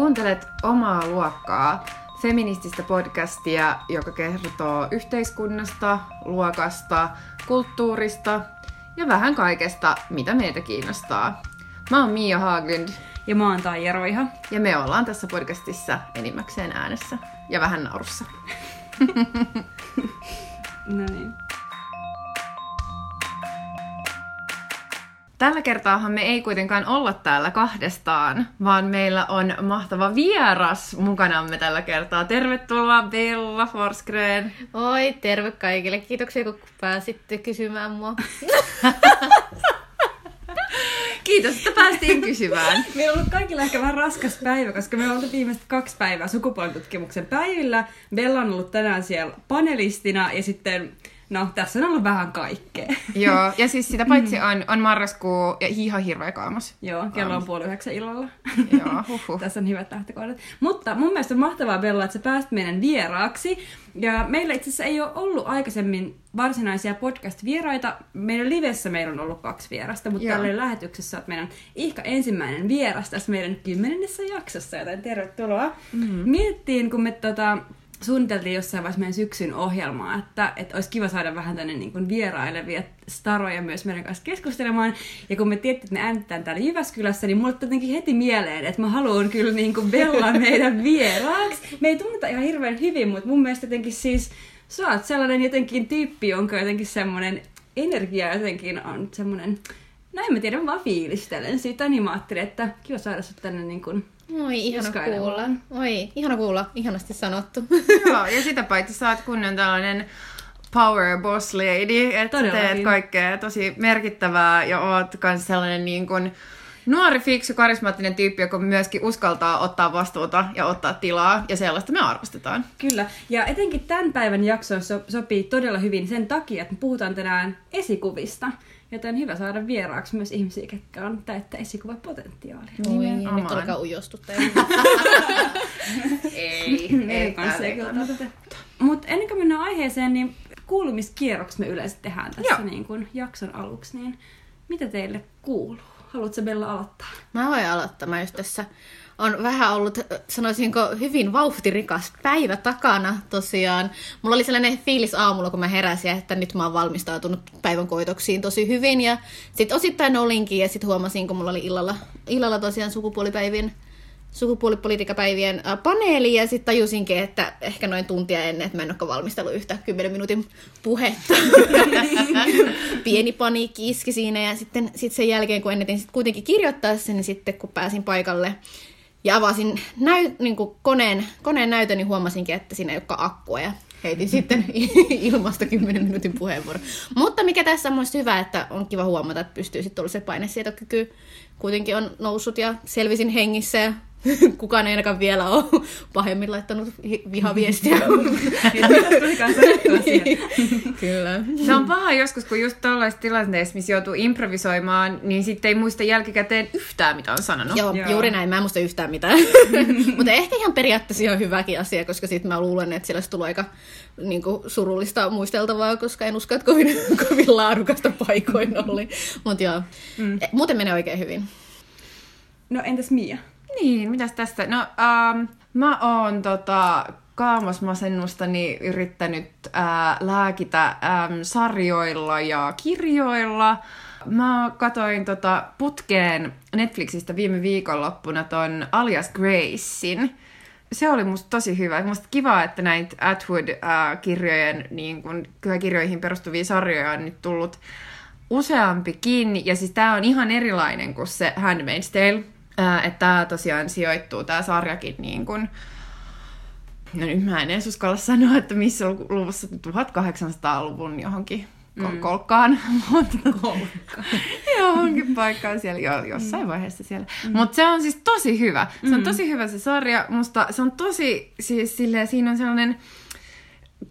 Kuuntelet omaa luokkaa, feminististä podcastia, joka kertoo yhteiskunnasta, luokasta, kulttuurista ja vähän kaikesta, mitä meitä kiinnostaa. Mä oon Mia Haglund. Ja mä oon Taija Roiha. Ja me ollaan tässä podcastissa enimmäkseen äänessä ja vähän naurussa. no niin. Tällä kertaahan me ei kuitenkaan olla täällä kahdestaan, vaan meillä on mahtava vieras mukanamme tällä kertaa. Tervetuloa Bella Forsgren. Oi, terve kaikille. Kiitoksia, kun pääsitte kysymään mua. Kiitos, että päästiin kysymään. Meillä on ollut kaikilla ehkä vähän raskas päivä, koska me ollaan viimeiset kaksi päivää sukupuolitutkimuksen päivillä. Bella on ollut tänään siellä panelistina ja sitten No, tässä on ollut vähän kaikkea. Joo, ja siis sitä paitsi on, on marraskuu ja ihan hirveä kaamos. Joo, kello on puoli yhdeksän illalla. Joo, huhhuh. tässä on hyvät lähtökohdat. Mutta mun mielestä on mahtavaa, Bella, että sä pääsit meidän vieraaksi. Ja meillä itse asiassa ei ole ollut aikaisemmin varsinaisia podcast-vieraita. Meidän livessä meillä on ollut kaksi vierasta, mutta tällä lähetyksessä on meidän ihka ensimmäinen vieras tässä meidän kymmenennessä jaksossa, joten tervetuloa. Mm-hmm. Miettiin, kun me tota, suunniteltiin jossain vaiheessa meidän syksyn ohjelmaa, että, että olisi kiva saada vähän tänne niin kuin vierailevia staroja myös meidän kanssa keskustelemaan. Ja kun me tiedettiin, että me äänitetään täällä Jyväskylässä, niin mulle jotenkin heti mieleen, että mä haluan kyllä niin kuin Bella meidän vieraaksi. Me ei tunneta ihan hirveän hyvin, mutta mun mielestä jotenkin siis sä oot sellainen jotenkin tyyppi, jonka jotenkin semmoinen energia jotenkin on semmoinen, näin mä tiedän, vaan fiilistelen sitä, niin mä ajattelin, että kiva saada sut tänne niin kuin Oi, ihana kuulla. Oi, ihana kuulla. Ihanasti sanottu. Joo, ja sitä paitsi sä oot kunnon tällainen power boss lady, että teet kaikkea tosi merkittävää ja oot kans sellainen niin kuin nuori, fiksu, karismaattinen tyyppi, joka myöskin uskaltaa ottaa vastuuta ja ottaa tilaa, ja sellaista me arvostetaan. Kyllä, ja etenkin tämän päivän jakso so- sopii todella hyvin sen takia, että me puhutaan tänään esikuvista. Joten hyvä saada vieraaksi myös ihmisiä, jotka on täyttä esikuvapotentiaalia. Oi, nyt alkaa ujostuttaa. ei, ei, ei Mutta ennen kuin mennään aiheeseen, niin kuulumiskierroksi me yleensä tehdään tässä niin kun jakson aluksi. Niin mitä teille kuuluu? Haluatko Bella aloittaa? Mä voin aloittaa. Mä just tässä on vähän ollut, sanoisinko, hyvin vauhtirikas päivä takana tosiaan. Mulla oli sellainen fiilis aamulla, kun mä heräsin, että nyt mä oon valmistautunut päivän koitoksiin tosi hyvin. Ja sitten osittain olinkin ja sitten huomasin, kun mulla oli illalla, illalla tosiaan sukupuolipäivien sukupuolipolitiikapäivien paneeli ja sitten tajusinkin, että ehkä noin tuntia ennen, että mä en ole valmistellut yhtä 10 minuutin puhetta. Pieni paniikki iski siinä ja sitten sit sen jälkeen, kun ennetin sit kuitenkin kirjoittaa sen, niin sitten kun pääsin paikalle, ja avasin näy, niin kuin koneen, koneen näytön, niin huomasinkin, että siinä ei olekaan akkua ja heitin sitten ilmasta 10 minuutin puheenvuoron. Mutta mikä tässä on myös hyvä, että on kiva huomata, että pystyy sitten ollut se painesietokyky kuitenkin on noussut ja selvisin hengissä ja kukaan ei ainakaan vielä ole pahemmin laittanut vihaviestiä. Niin, Kyllä. Se on paha joskus, kun just tällaisessa tilanteessa, missä joutuu improvisoimaan, niin sitten ei muista jälkikäteen yhtään, mitä on sanonut. Joo, Joo. juuri näin. Mä en muista yhtään mitään. Mutta ehkä ihan periaatteessa ihan hyväkin asia, koska sitten mä luulen, että siellä olisi tullut aika niin kuin, surullista muisteltavaa, koska en usko, että kovin, kovin laadukasta paikoin oli. Mutta joo, mm. muuten menee oikein hyvin. No entäs Mia? Niin, mitäs tästä? No, ähm, mä oon tota, kaamosmasennustani yrittänyt äh, lääkitä ähm, sarjoilla ja kirjoilla. Mä katoin tota putkeen Netflixistä viime viikonloppuna ton Alias Gracein. Se oli musta tosi hyvä. Musta kiva, että näitä Atwood-kirjojen, äh, niin kun, kirjoihin perustuvia sarjoja on nyt tullut useampikin. Ja siis tää on ihan erilainen kuin se Handmaid's Tale että tämä tosiaan sijoittuu, tämä sarjakin niin kuin, no nyt mä en edes uskalla sanoa, että missä luvussa 1800-luvun johonkin mm. kolkkaan. kolkkaan. johonkin paikkaan siellä, jo, jossain mm. vaiheessa siellä. Mm. Mutta se on siis tosi hyvä. Se on mm. tosi hyvä se sarja. Musta se on tosi, siis silleen, siinä on sellainen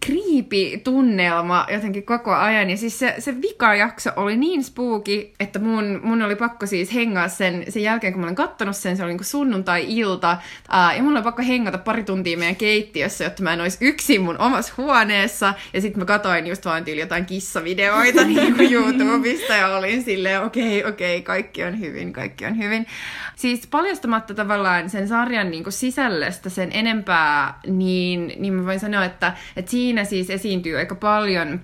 kriipi-tunnelma jotenkin koko ajan. Ja siis se, se vikajakso oli niin spooky, että mun, mun oli pakko siis hengaa sen, sen jälkeen, kun mä olin kattonut sen, se oli niin sunnuntai-ilta. Ja mun oli pakko hengata pari tuntia meidän keittiössä, jotta mä en olisi yksin mun omassa huoneessa. Ja sitten mä katoin just vaan tyyli jotain kissavideoita niin kuin YouTubesta ja olin silleen, okei, okay, okei, okay, kaikki on hyvin, kaikki on hyvin. Siis paljastamatta tavallaan sen sarjan kuin sisällöstä sen enempää, niin, niin mä voin sanoa, että, että siinä siis esiintyy aika paljon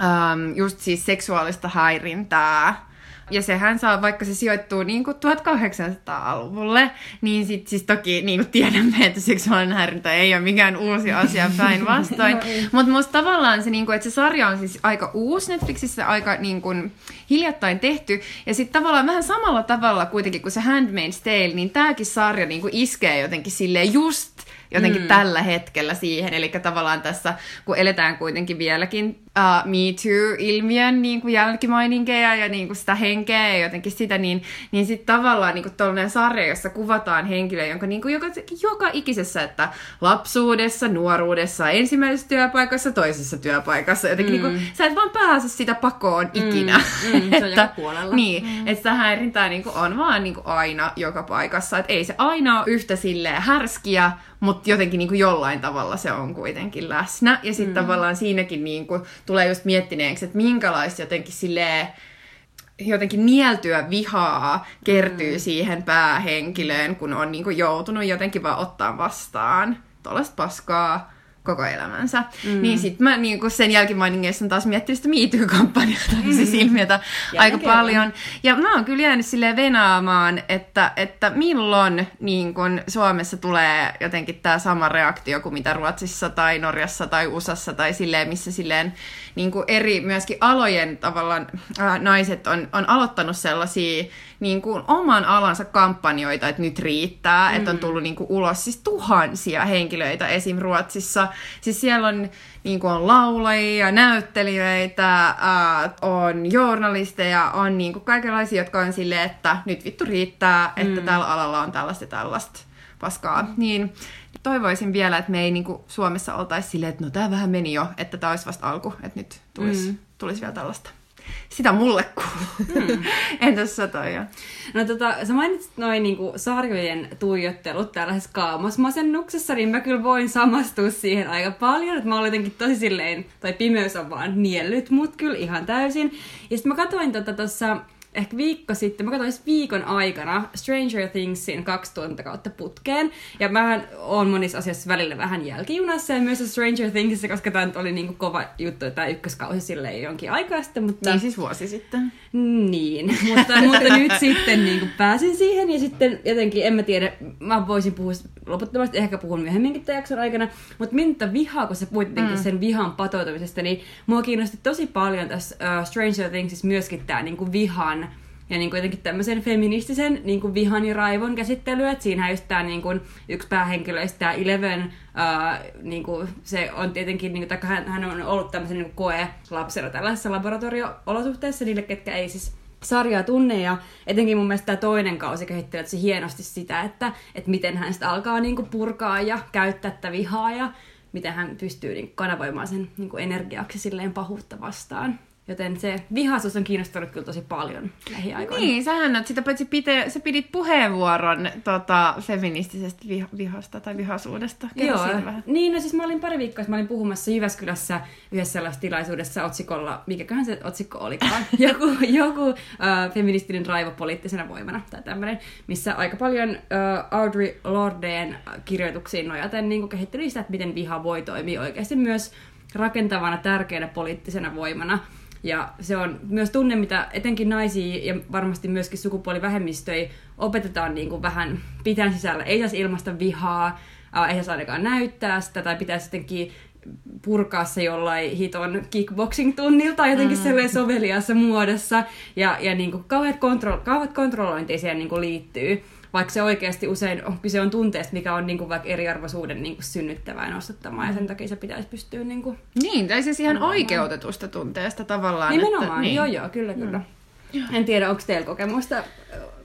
um, just siis seksuaalista häirintää. Ja sehän saa, vaikka se sijoittuu niin kuin 1800-luvulle, niin sit siis toki niin kuin tiedämme, että seksuaalinen häirintä ei ole mikään uusi asia päinvastoin. no Mutta musta tavallaan se, niin kuin, että se sarja on siis aika uusi Netflixissä, aika niin kuin, hiljattain tehty. Ja sitten tavallaan vähän samalla tavalla kuitenkin kuin se Handmaid's Tale, niin tämäkin sarja niin kuin iskee jotenkin silleen just jotenkin mm. tällä hetkellä siihen. Eli tavallaan tässä, kun eletään kuitenkin vieläkin uh, Me Too-ilmiön niin kuin jälkimaininkeja ja niin kuin sitä henkeä ja jotenkin sitä, niin, niin sitten tavallaan niin kuin sarja, jossa kuvataan henkilö, jonka niin kuin joka, joka ikisessä, että lapsuudessa, nuoruudessa, ensimmäisessä työpaikassa, toisessa työpaikassa, jotenkin mm. niin kuin, sä et vaan pääse sitä pakoon mm. ikinä. Mm. Mm, se on joka puolella. niin, mm. että sitä häirintää niin kuin on vaan niin kuin aina joka paikassa. Että ei se aina ole yhtä silleen härskiä, mutta jotenkin niin kuin jollain tavalla se on kuitenkin läsnä. Ja sitten mm. tavallaan siinäkin niin kuin tulee just miettineeksi, että minkälaista jotenkin silleen jotenkin nieltyä vihaa kertyy mm. siihen päähenkilöön, kun on niin kuin joutunut jotenkin vaan ottaa vastaan tuollaista paskaa koko elämänsä. Mm. Niin sitten mä niin kun sen jälkimainingeissa on taas miettinyt sitä MeToo-kampanjaa tai mm. siis ilmiötä aika kerran. paljon. Ja mä oon kyllä jäänyt silleen venaamaan, että, että milloin niin kun Suomessa tulee jotenkin tämä sama reaktio kuin mitä Ruotsissa tai Norjassa tai USAssa tai silleen, missä silleen niin kuin eri myöskin alojen tavallaan ää, naiset on, on aloittanut sellaisia niin kuin oman alansa kampanjoita, että nyt riittää, mm. että on mm. tullut niin kuin ulos siis tuhansia henkilöitä esim. Ruotsissa. Siis siellä on, niin kuin on laulajia, näyttelijöitä, ää, on journalisteja, on niin kuin kaikenlaisia, jotka on silleen, että nyt vittu riittää, että mm. tällä alalla on tällaista tällaista paskaa. Mm. Niin toivoisin vielä, että me ei niin kuin Suomessa oltaisi silleen, että no tämä vähän meni jo, että tämä olisi vasta alku, että nyt tulisi, mm. tulisi vielä tällaista sitä mulle kuuluu. Mm. Entäs sä toi No tota, sä mainitsit noin niinku sarjojen tuijottelut tällaisessa kaamosmasennuksessa, niin mä kyllä voin samastua siihen aika paljon, että mä olin jotenkin tosi silleen, tai pimeys on vaan niellyt mut kyllä ihan täysin. Ja sitten mä katsoin tota tuossa ehkä viikko sitten, mä katsoin viikon aikana Stranger Thingsin kaksi kautta putkeen. Ja mä oon monissa asiassa välillä vähän jälkijunassa ja myös Stranger Thingsissa, koska tämä oli niinku kova juttu, että tämä ykköskausi silleen jonkin aikaa sitten. Mutta... Niin siis vuosi sitten. Niin, mutta, mutta nyt sitten niin pääsin siihen ja sitten jotenkin, en mä tiedä, mä voisin puhua loputtomasti, ehkä puhun myöhemminkin tämän jakson aikana, mutta minkä vihaa, kun sä puhuit mm. sen vihan patoutumisesta, niin mua kiinnosti tosi paljon tässä uh, Stranger Thingsissa myöskin tämä niin vihan ja niin kuin jotenkin tämmöisen feministisen niin kuin vihan ja raivon käsittelyä. Että siinähän just tämä niin kuin, yksi päähenkilöistä, tämä Eleven, uh, niin kuin, se on tietenkin, niin kuin, hän, hän on ollut tämmöisen niin koe lapsena tällaisessa laboratorio-olosuhteessa niille, ketkä ei siis sarjaa tunne ja etenkin mun mielestä tämä toinen kausi kehittelee se hienosti sitä, että, että miten hän sitä alkaa niin kuin purkaa ja käyttää tätä vihaa ja miten hän pystyy niin kanavoimaan sen niin kuin energiaksi silleen pahuutta vastaan. Joten se vihaisuus on kiinnostanut kyllä tosi paljon lähiaikoina. Niin, sähän oot sitä paitsi pite, sä pidit puheenvuoron tota, feministisestä viha, vihasta tai vihaisuudesta. Kerro Joo, vähän. niin no siis mä olin pari viikkoa, mä olin puhumassa Jyväskylässä yhdessä sellaisessa tilaisuudessa otsikolla, mikäköhän se otsikko olikaan, joku, joku uh, feministinen raivo poliittisena voimana tai tämmöinen, missä aika paljon uh, Audrey Lordeen kirjoituksiin nojaten niin kehitteli sitä, että miten viha voi toimia oikeasti myös rakentavana, tärkeänä poliittisena voimana ja se on myös tunne, mitä etenkin naisia ja varmasti myöskin sukupuolivähemmistöjä opetetaan niin kuin vähän pitän sisällä. Ei saisi ilmasta vihaa, ei saisi ainakaan näyttää sitä tai pitäisi jotenkin purkaa se jollain hiton kickboxing-tunnilta tai jotenkin mm. soveliassa muodossa. Ja, ja niin kuin kauheat, kontro- kauheat kontrollointia siihen niin kuin liittyy vaikka se oikeasti usein on, kyse on tunteesta, mikä on niin kuin vaikka eriarvoisuuden niin kuin synnyttävää ja nostattamaan, mm. ja sen takia se pitäisi pystyä... Niin, kuin, niin tai siis ihan oikeutetusta tunteesta tavallaan. Nimenomaan, että, niin. joo joo, kyllä kyllä. Mm. En tiedä, onko teillä kokemusta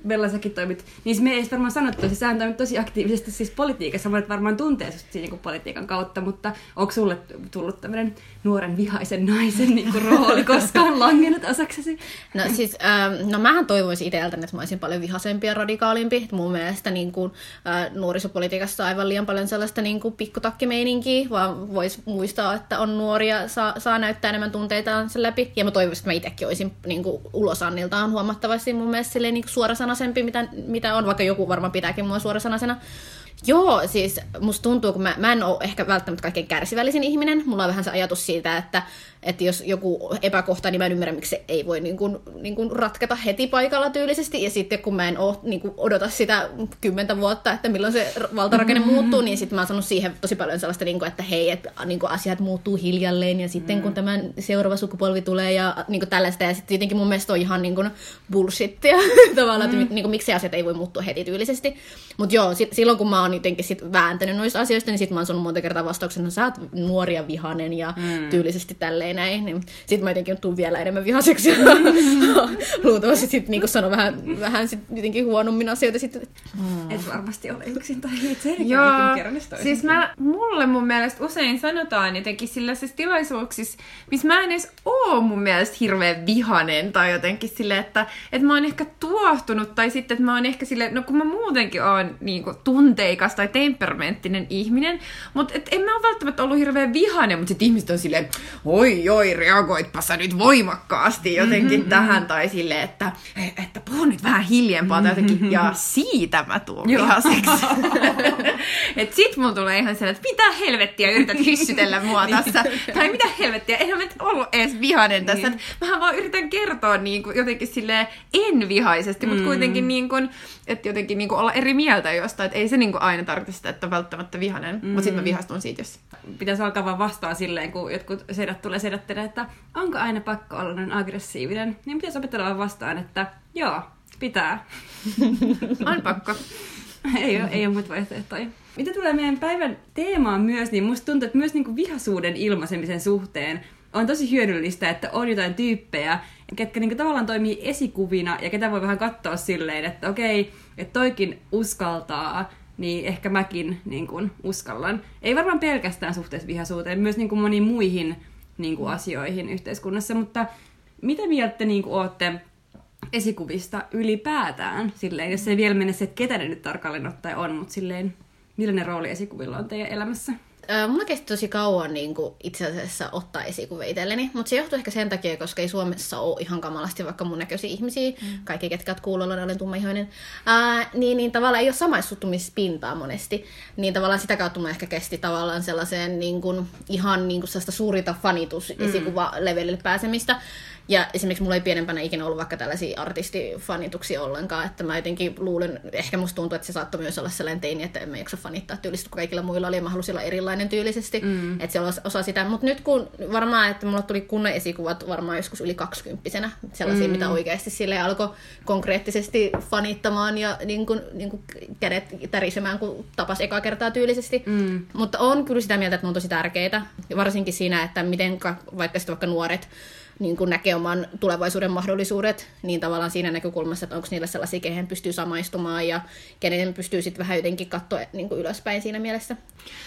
Bella säkin toimit, niin me ei varmaan sanottu, siis sähän toimit tosi aktiivisesti siis politiikassa, monet varmaan tuntee sut niin politiikan kautta, mutta onko sulle tullut tämmöinen nuoren vihaisen naisen niin kuin, rooli koskaan langennut osaksesi? No siis, ähm, no mähän toivoisin itseltäni, että mä olisin paljon vihaisempi ja radikaalimpi. Mun mielestä niin kuin, äh, nuorisopolitiikassa on aivan liian paljon sellaista niin kuin, pikkutakkimeininkiä, vaan voisi muistaa, että on nuoria, saa, saa näyttää enemmän tunteitaan sen läpi. Ja mä toivoisin, että mä itsekin olisin niin kuin, ulosanniltaan huomattavasti mun mielestä silleen, niin kuin, suorasanaisempi, mitä, mitä on, vaikka joku varmaan pitääkin mua suorasanaisena. Joo, siis musta tuntuu, kun mä, mä en ole ehkä välttämättä kaikkein kärsivällisin ihminen. Mulla on vähän se ajatus siitä, että, että jos joku epäkohta, niin mä en ymmärrä, miksi se ei voi niin kuin, niin kuin ratketa heti paikalla tyylisesti. Ja sitten kun mä en ole, niin kuin odota sitä kymmentä vuotta, että milloin se valtarakenne mm-hmm. muuttuu, niin sitten mä oon sanonut siihen tosi paljon sellaista, niin kuin, että hei, että niin kuin asiat muuttuu hiljalleen. Ja sitten mm. kun tämä seuraava sukupolvi tulee ja niin kuin tällaista. Ja sitten tietenkin mun mielestä on ihan niin kuin bullshittia tavallaan, mm. että niin kuin, miksi asiat ei voi muuttua heti tyylisesti. Mutta joo, silloin kun mä oon jotenkin sit vääntänyt noista asioista, niin sitten mä oon sanonut monta kertaa vastauksena, että sä oot nuoria vihanen ja mm. tyylisesti tälleen näin. Niin sitten mä jotenkin tuun vielä enemmän vihaseksi ja luultavasti sitten niinku sano vähän, vähän sit jotenkin huonommin asioita sitten. Mm. Et varmasti ole yksin tai itse Joo, siis mä, mulle mun mielestä usein sanotaan jotenkin sellaisissa tilaisuuksissa, missä mä en edes oo mun mielestä hirveän vihanen tai jotenkin sille, että, että mä oon ehkä tuohtunut tai sitten, että mä oon ehkä sille, no kun mä muutenkin oon niinku tunteikas tai temperamenttinen ihminen, mutta et en mä ole välttämättä ollut hirveän vihainen, mutta sitten ihmiset on silleen, oi oi, reagoitpa sä nyt voimakkaasti jotenkin mm-hmm. tähän, tai silleen, että, että puhu nyt vähän hiljempaa, tai jotenkin, ja siitä mä tuun vihaseksi. et sit mun tulee ihan sellainen, että mitä helvettiä yrität hyssytellä mua niin. tässä, tai mitä helvettiä, eihän mä ollut edes vihainen tässä, niin. mähän vaan yritän kertoa niin kuin, jotenkin silleen envihaisesti, mutta mm. kuitenkin niin kuin, että jotenkin niin kuin olla eri mieltä jostain, että ei se niin kuin aina tarkoita sitä, että on välttämättä vihainen, mm. mutta sitten mä vihastun siitä, jos... Pitäisi alkaa vaan vastaan silleen, kun jotkut sedät tulee sedattelemaan, että onko aina pakko olla noin aggressiivinen, niin pitäisi opetella vaan vastaan, että joo, pitää. on pakko. ei, ole, ei ole muita vaihtoehtoja. Mitä tulee meidän päivän teemaan myös, niin musta tuntuu, että myös niin kuin vihaisuuden ilmaisemisen suhteen on tosi hyödyllistä, että on jotain tyyppejä, ketkä niin tavallaan toimii esikuvina ja ketä voi vähän katsoa silleen, että okei, että toikin uskaltaa, niin ehkä mäkin niin kuin, uskallan. Ei varmaan pelkästään suhteessa vihaisuuteen, myös niin moniin muihin niin kuin, asioihin yhteiskunnassa, mutta mitä mieltä te niin ootte esikuvista ylipäätään? Silleen, jos ei vielä mene se, että ketä ne nyt tarkalleen ottaen on, mutta silleen, millainen rooli esikuvilla on teidän elämässä? Mulla kesti tosi kauan niin kuin, itse asiassa ottaa esikuvia itselleni, mutta se johtuu ehkä sen takia, koska ei Suomessa ole ihan kamalasti vaikka mun näköisiä ihmisiä, mm. kaikki ketkä kuulolla, olen tummaihoinen, Ää, niin, niin tavallaan ei ole samaissutumispintaa monesti, niin tavallaan sitä kautta mulla ehkä kesti tavallaan sellaiseen niin kuin, ihan niin kuin sellaista suurita fanitus esikuva-levelille pääsemistä, ja esimerkiksi mulla ei pienempänä ikinä ollut vaikka tällaisia artistifanituksia ollenkaan, että mä jotenkin luulen, ehkä musta tuntuu, että se saattoi myös olla sellainen teini, että en mä jaksa fanittaa tyylistä, kun kaikilla muilla oli, ja mä halusin olla erilainen tyylisesti, mm. että se on osa sitä. Mutta nyt kun varmaan, että mulla tuli kunnon esikuvat varmaan joskus yli kaksikymppisenä, sellaisia, mm. mitä oikeasti sille alkoi konkreettisesti fanittamaan ja niin kuin, niin kuin kädet tärisemään, kun tapas ekaa kertaa tyylisesti. Mm. Mutta on kyllä sitä mieltä, että ne on tosi tärkeitä, varsinkin siinä, että miten vaikka sitten vaikka nuoret niin kuin näkee oman tulevaisuuden mahdollisuudet, niin tavallaan siinä näkökulmassa, että onko niillä sellaisia, kehen pystyy samaistumaan ja kenen pystyy sitten vähän jotenkin katsoa niin kuin ylöspäin siinä mielessä.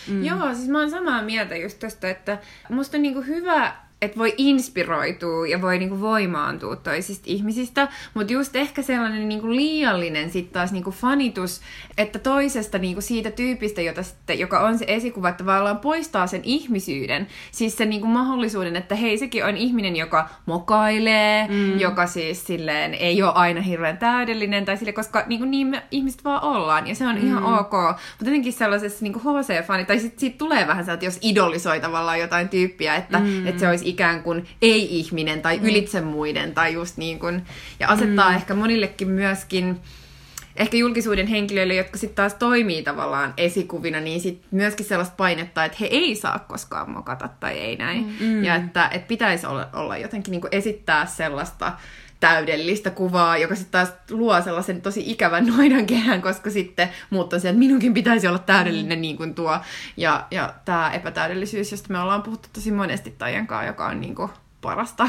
Mm. Joo, siis mä oon samaa mieltä just tosta, että musta on niin kuin hyvä että voi inspiroitua ja voi niinku voimaantua toisista ihmisistä, mutta just ehkä sellainen niinku liiallinen sitten taas niinku fanitus, että toisesta niinku siitä tyypistä, jota sitten, joka on se esikuva, että tavallaan poistaa sen ihmisyyden, siis sen niinku mahdollisuuden, että hei, sekin on ihminen, joka mokailee, mm. joka siis silleen ei ole aina hirveän täydellinen, tai sille, koska niinku niin me ihmiset vaan ollaan, ja se on mm. ihan ok, mutta jotenkin sellaisessa niinku HC-fani, tai sitten siitä tulee vähän sellainen, että jos idolisoi tavallaan jotain tyyppiä, että, mm. että se olisi ikään kuin ei-ihminen tai mm. ylitse muiden tai just niin kuin, ja asettaa mm. ehkä monillekin myöskin ehkä julkisuuden henkilöille, jotka sitten taas toimii tavallaan esikuvina, niin sitten myöskin sellaista painetta, että he ei saa koskaan mokata tai ei näin. Mm. Ja että, että pitäisi olla, olla jotenkin niin kuin esittää sellaista täydellistä kuvaa, joka sitten taas luo sellaisen tosi ikävän noidan kehän, koska sitten muut on se, että minunkin pitäisi olla täydellinen mm. niin kuin tuo. Ja, ja tämä epätäydellisyys, josta me ollaan puhuttu tosi monesti Taijankaan, joka on niin kuin parasta.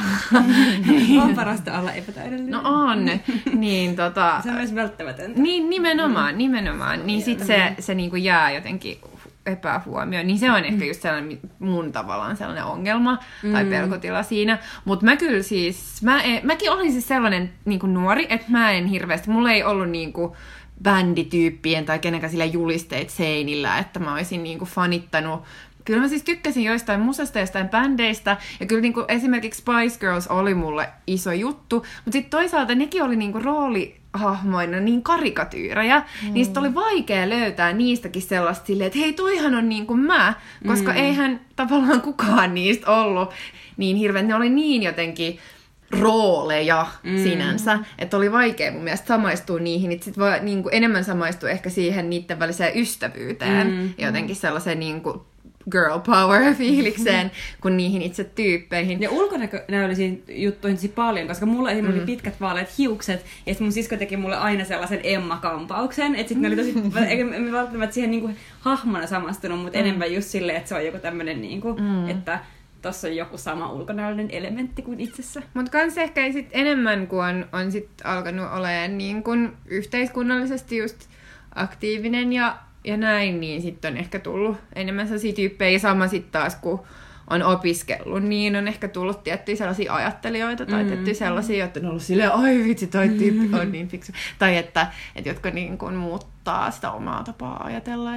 On parasta olla epätäydellinen. no on. niin tota... Se on myös välttämätöntä. Niin, nimenomaan, nimenomaan. Niin sit se, se niinku jää jotenkin epähuomioon, niin se on ehkä just sellainen mun tavallaan sellainen ongelma tai Mm. pelkotila siinä. Mutta mä kyllä siis, mä en, mäkin olin siis sellainen niin kuin nuori, että mä en hirveästi, mulla ei ollut niin kuin bändityyppien tai kenenkään sillä julisteet seinillä, että mä olisin niin kuin fanittanut Kyllä mä siis tykkäsin joistain musasta, jostain bändeistä, ja kyllä niinku esimerkiksi Spice Girls oli mulle iso juttu, mutta sitten toisaalta nekin oli niinku roolihahmoina niin karikatyyrejä, mm. niin sit oli vaikea löytää niistäkin sellaista silleen, että hei toihan on niin kuin mä, koska mm. eihän tavallaan kukaan niistä ollut niin hirveän, ne oli niin jotenkin rooleja mm. sinänsä, että oli vaikea mun mielestä samaistua niihin, että sit voi niin kuin enemmän samaistua ehkä siihen niiden väliseen ystävyyteen, mm. jotenkin sellaiseen niin kuin girl power fiilikseen, kuin niihin itse tyyppeihin. Ja ulkonäöllisiin juttuihin tosi paljon, koska mulla mm. oli pitkät vaaleat hiukset, ja mun sisko teki mulle aina sellaisen Emma-kampauksen, että sit ne oli tosi, eikä me välttämättä siihen niinku hahmona samastunut, mutta mm. enemmän just silleen, että se on joku tämmönen niinku, mm. että tossa on joku sama ulkonäöllinen elementti kuin itsessä. Mutta kans ehkä sit enemmän, kun on, on sit alkanut olemaan niin kun yhteiskunnallisesti just aktiivinen ja, ja näin, niin sitten on ehkä tullut enemmän sellaisia tyyppejä. Sama sitten taas, kun on opiskellut, niin on ehkä tullut tiettyjä sellaisia ajattelijoita tai mm. tiettyjä sellaisia, että on ollut silleen, ai vitsi, toi tyyppi on niin fiksu. Tai että, että jotka niin kuin muuttaa sitä omaa tapaa ajatella.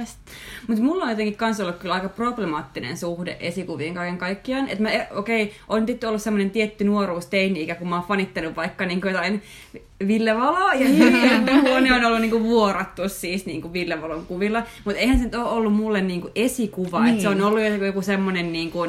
Mutta mulla on jotenkin kans ollut kyllä aika problemaattinen suhde esikuviin kaiken kaikkiaan. Että mä, okei, okay, on tietty ollut semmoinen tietty nuoruus teini-ikä, kun mä oon fanittanut vaikka niin jotain Ville Valoa ja huone on ollut niinku vuorattu siis niinku Ville Valon kuvilla. Mutta eihän se nyt ole ollut mulle niinku esikuva. Niin. Et se on ollut joku, joku semmoinen niinku,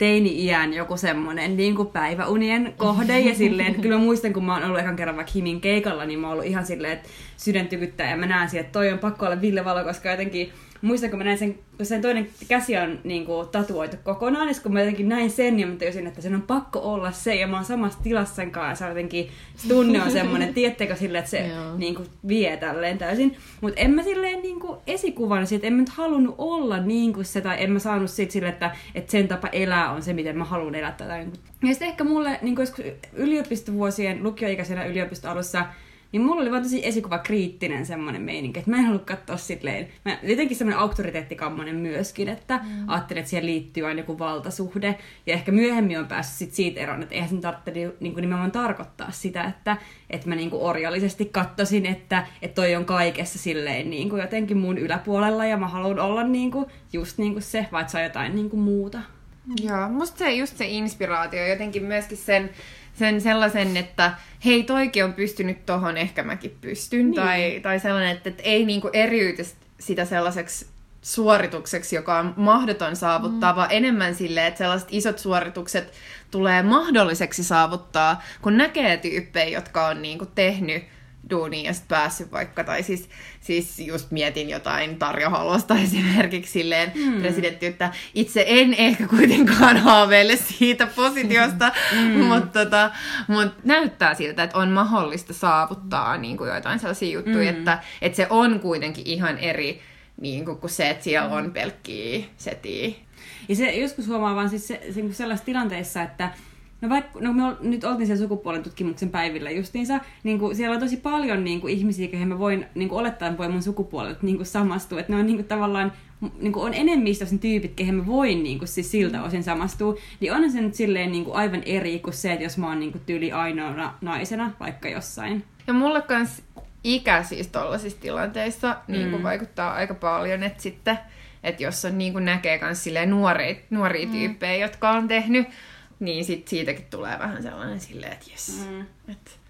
teini-iän joku semmoinen niin kuin päiväunien kohde. Ja silleen, kyllä mä muistan, kun mä oon ollut ekan kerran vaikka Himin keikalla, niin mä oon ollut ihan silleen, että sydän tykyttää ja mä näen siihen, että toi on pakko olla Ville Valo, koska jotenkin muistan, kun mä näin sen, sen toinen käsi on niin kuin, tatuoitu kokonaan, niin kun mä jotenkin näin sen, niin mä tajusin, että sen on pakko olla se, ja mä oon samassa tilassa sen kanssa, jotenkin, se tunne on semmoinen, tiettekö silleen, että se niin kuin, vie tälleen täysin. Mutta en mä silleen niin kuin, esikuvana siitä, en mä nyt halunnut olla niin kuin se, tai en mä saanut siitä silleen, että, että sen tapa elää on se, miten mä haluan elää. Tai, ja sitten ehkä mulle niin kuin, yliopistovuosien, lukioikäisenä yliopistoalussa, niin mulla oli vaan tosi esikuva kriittinen semmoinen meininki, että mä en halua katsoa silleen, mä, jotenkin semmoinen auktoriteettikammonen myöskin, että mm. ajattelin, että siihen liittyy aina joku valtasuhde, ja ehkä myöhemmin on päässyt sit siitä eroon, että eihän sen tarvitse niin kuin nimenomaan tarkoittaa sitä, että, että mä niin kuin orjallisesti kattosin, että, että toi on kaikessa silleen niin kuin jotenkin mun yläpuolella, ja mä haluan olla niin kuin, just niin kuin se, vai että se on jotain niin kuin muuta. Joo, musta se just se inspiraatio, jotenkin myöskin sen, sen sellaisen, että hei toikin on pystynyt tohon, ehkä mäkin pystyn. Niin. Tai, tai sellainen, että, että ei niinku eriytä sitä sellaiseksi suoritukseksi, joka on mahdoton saavuttaa, mm. vaan enemmän silleen, että sellaiset isot suoritukset tulee mahdolliseksi saavuttaa, kun näkee tyyppejä, jotka on niinku tehnyt duuniin ja sitten päässyt vaikka, tai siis, siis just mietin jotain Tarjo Halosta esimerkiksi silleen mm. presidentti, että itse en ehkä kuitenkaan haaveile siitä positiosta, mm. mutta tota, mut näyttää siltä, että on mahdollista saavuttaa niin kuin joitain sellaisia juttuja, mm. että, että se on kuitenkin ihan eri niin kuin, kuin se, että siellä on pelkkiä setiä. Ja se joskus huomaa vaan siis se, se, sellaisissa tilanteissa, että No vaikka, no me ol, nyt oltiin sen sukupuolen tutkimuksen päivillä justiinsa, niin kuin siellä on tosi paljon niin kuin ihmisiä, joihin mä voin niin kuin olettaen voi mun sukupuolelta niin kuin samastua. Että ne on niin kuin, tavallaan, niin kuin on enemmistö sen tyypit, kehen mä voin niin kuin, siis siltä osin samastua. Niin onhan se nyt silleen niin kuin aivan eri kuin se, että jos mä oon niin kuin, tyyli ainoana naisena vaikka jossain. Ja mulle kans ikä siis tollaisissa tilanteissa niin kuin mm. vaikuttaa aika paljon, että sitten, että jos on niin kuin näkee kans silleen nuoria, nuoria mm. tyyppejä, jotka on tehnyt niin sit siitäkin tulee vähän sellainen silleen, että jes. Mm. Et...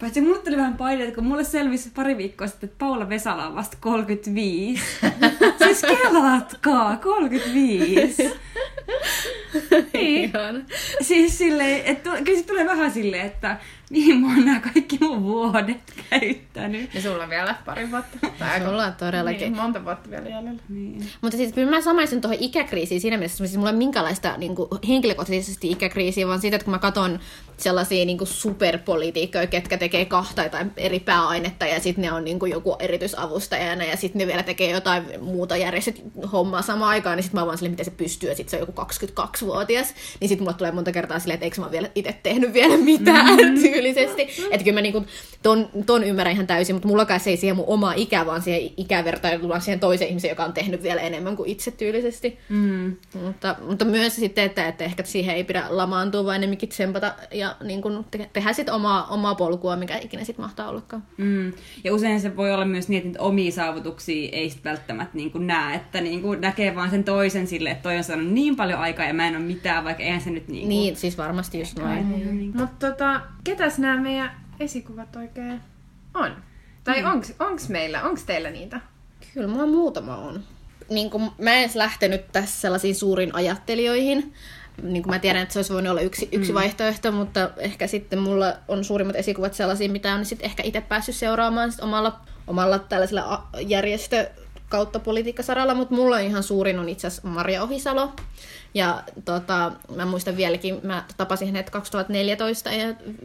Paitsi mulle tuli vähän paineita, kun mulle selvisi pari viikkoa sitten, että Paula Vesala on vasta 35. siis kelatkaa, 35. niin. Siis silleen, että kyllä se tulee vähän silleen, että mihin mä oon nämä kaikki mun vuodet käyttänyt. Ja sulla on vielä pari vuotta. Tai mulla on todellakin. Niin, monta vuotta vielä jäljellä. Niin. Mutta siis kyllä mä samaistun tuohon ikäkriisiin siinä mielessä, että siis mulla ei ole minkälaista niin kuin, henkilökohtaisesti ikäkriisiä, vaan siitä, että kun mä katson sellaisia niin kuin superpolitiikkoja, ketkä tekee kahta tai eri pääainetta ja sitten ne on niin kuin joku erityisavustajana ja sitten ne vielä tekee jotain muuta järjestöt hommaa samaan aikaan, niin sitten mä vaan silleen, miten se pystyy, ja sitten se on joku 22-vuotias, niin sitten mulle tulee monta kertaa silleen, että eikö mä vielä itse tehnyt vielä mitään mm. tyylisesti. Että kyllä mä niin kuin, ton, ton ymmärrän ihan täysin, mutta mulla se ei siihen mun oma ikä, vaan siihen ikävertailuun siihen toiseen ihmiseen, joka on tehnyt vielä enemmän kuin itse tyylisesti. Mm. Mutta, mutta myös sitten, että, että ehkä siihen ei pidä lamaantua, vaan enemmänkin tsempata ja niin kuin te- tehdä sitten omaa, omaa polkua, mikä ikinä sitten mahtaa ollakaan. Mm. Ja usein se voi olla myös niin, että omia saavutuksia ei sitten välttämättä niin kuin näe, että niin kuin näkee vaan sen toisen sille, että toi on saanut niin paljon aikaa ja mä en ole mitään, vaikka eihän se nyt niin kuin... Niin, siis varmasti just noin. Mm. Mutta tota, ketäs nämä meidän esikuvat oikein on? Tai mm. onks, onks meillä, onks teillä niitä? Kyllä mulla muutama on. Niin kuin, mä en edes lähtenyt tässä sellaisiin suuriin ajattelijoihin. Niin kuin mä tiedän, että se olisi voinut olla yksi, yksi mm. vaihtoehto, mutta ehkä sitten mulla on suurimmat esikuvat sellaisia, mitä on sitten ehkä itse päässyt seuraamaan sit omalla, omalla tällaisella järjestö kautta politiikkasaralla, mutta mulla on ihan suurin on itse asiassa Maria Ohisalo. Ja tota, mä muistan vieläkin, mä tapasin hänet 2014